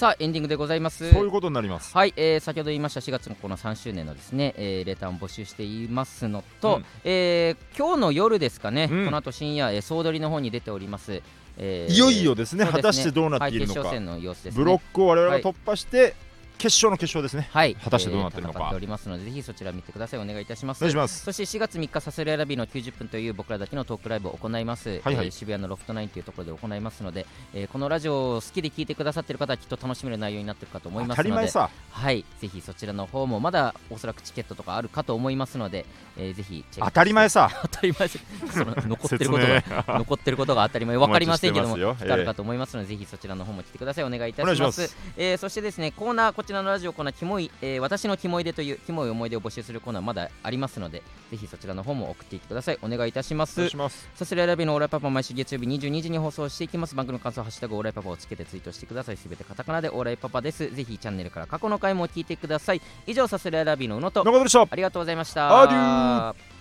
S1: さあエンディングでございます。
S2: そういうことになります。
S1: はい、えー先ほど言いました4月のこの3周年のですね、えーレターを募集していますのと、
S2: うん。
S1: えー今日の夜ですかね、
S2: うん。
S1: この後深夜、えー総取りの方に出ております、えー
S2: いよいよですね
S1: そう
S2: 果たしてどうなっているのか、
S1: ね。
S2: ブロックを我々が突破して、決勝の決勝ですね。
S1: はい、
S2: 果たしてどうなってるのか。
S1: えーおりますのでぜひそちら見てください。お願いいたします。
S2: お願いします。
S1: そして4月3日サスレラビーの90分という僕らだけのトークライブを行います、
S2: はいはい
S1: えー渋谷のロフトナインというところで行いますので、えーこのラジオを好きで聞いてくださっている方はきっと楽しめる内容になっているかと思いますので
S2: 当たり前さ
S1: はい。ぜひそちらの方もまだおそらくチケットとかあるかと思いますので、えーぜひ
S2: 当たり前さ。
S1: 当たり前その残ってる
S2: 説
S1: こと
S2: 明。
S1: が残ってることが当たり前。分かりませんけども
S2: お待ちしてますよ。
S1: きっとあるかと思いますので、ぜひそちらの方も来てください。お願いいたします。
S2: お願いします。
S1: えーそしてですねコーナーこちらのラジオコーナーキモい、えー私のキモいでというキモい思い出を募集するコーナーまだありますのでぜひそちらの方も送っていってください。お願いいたします。
S2: いします。
S1: さすらいラビのオーライパパ毎週月曜日22時に放送していきます。番組の感想ハッシュタグオーライパパをつけてツイートしてくださいすべてカタカナでオーライパパです。ぜひチャンネルから過去の回も聞いてください。以上さすらいラビの宇野と。
S2: 中田でした。
S1: ありがとうございました。
S2: アデュー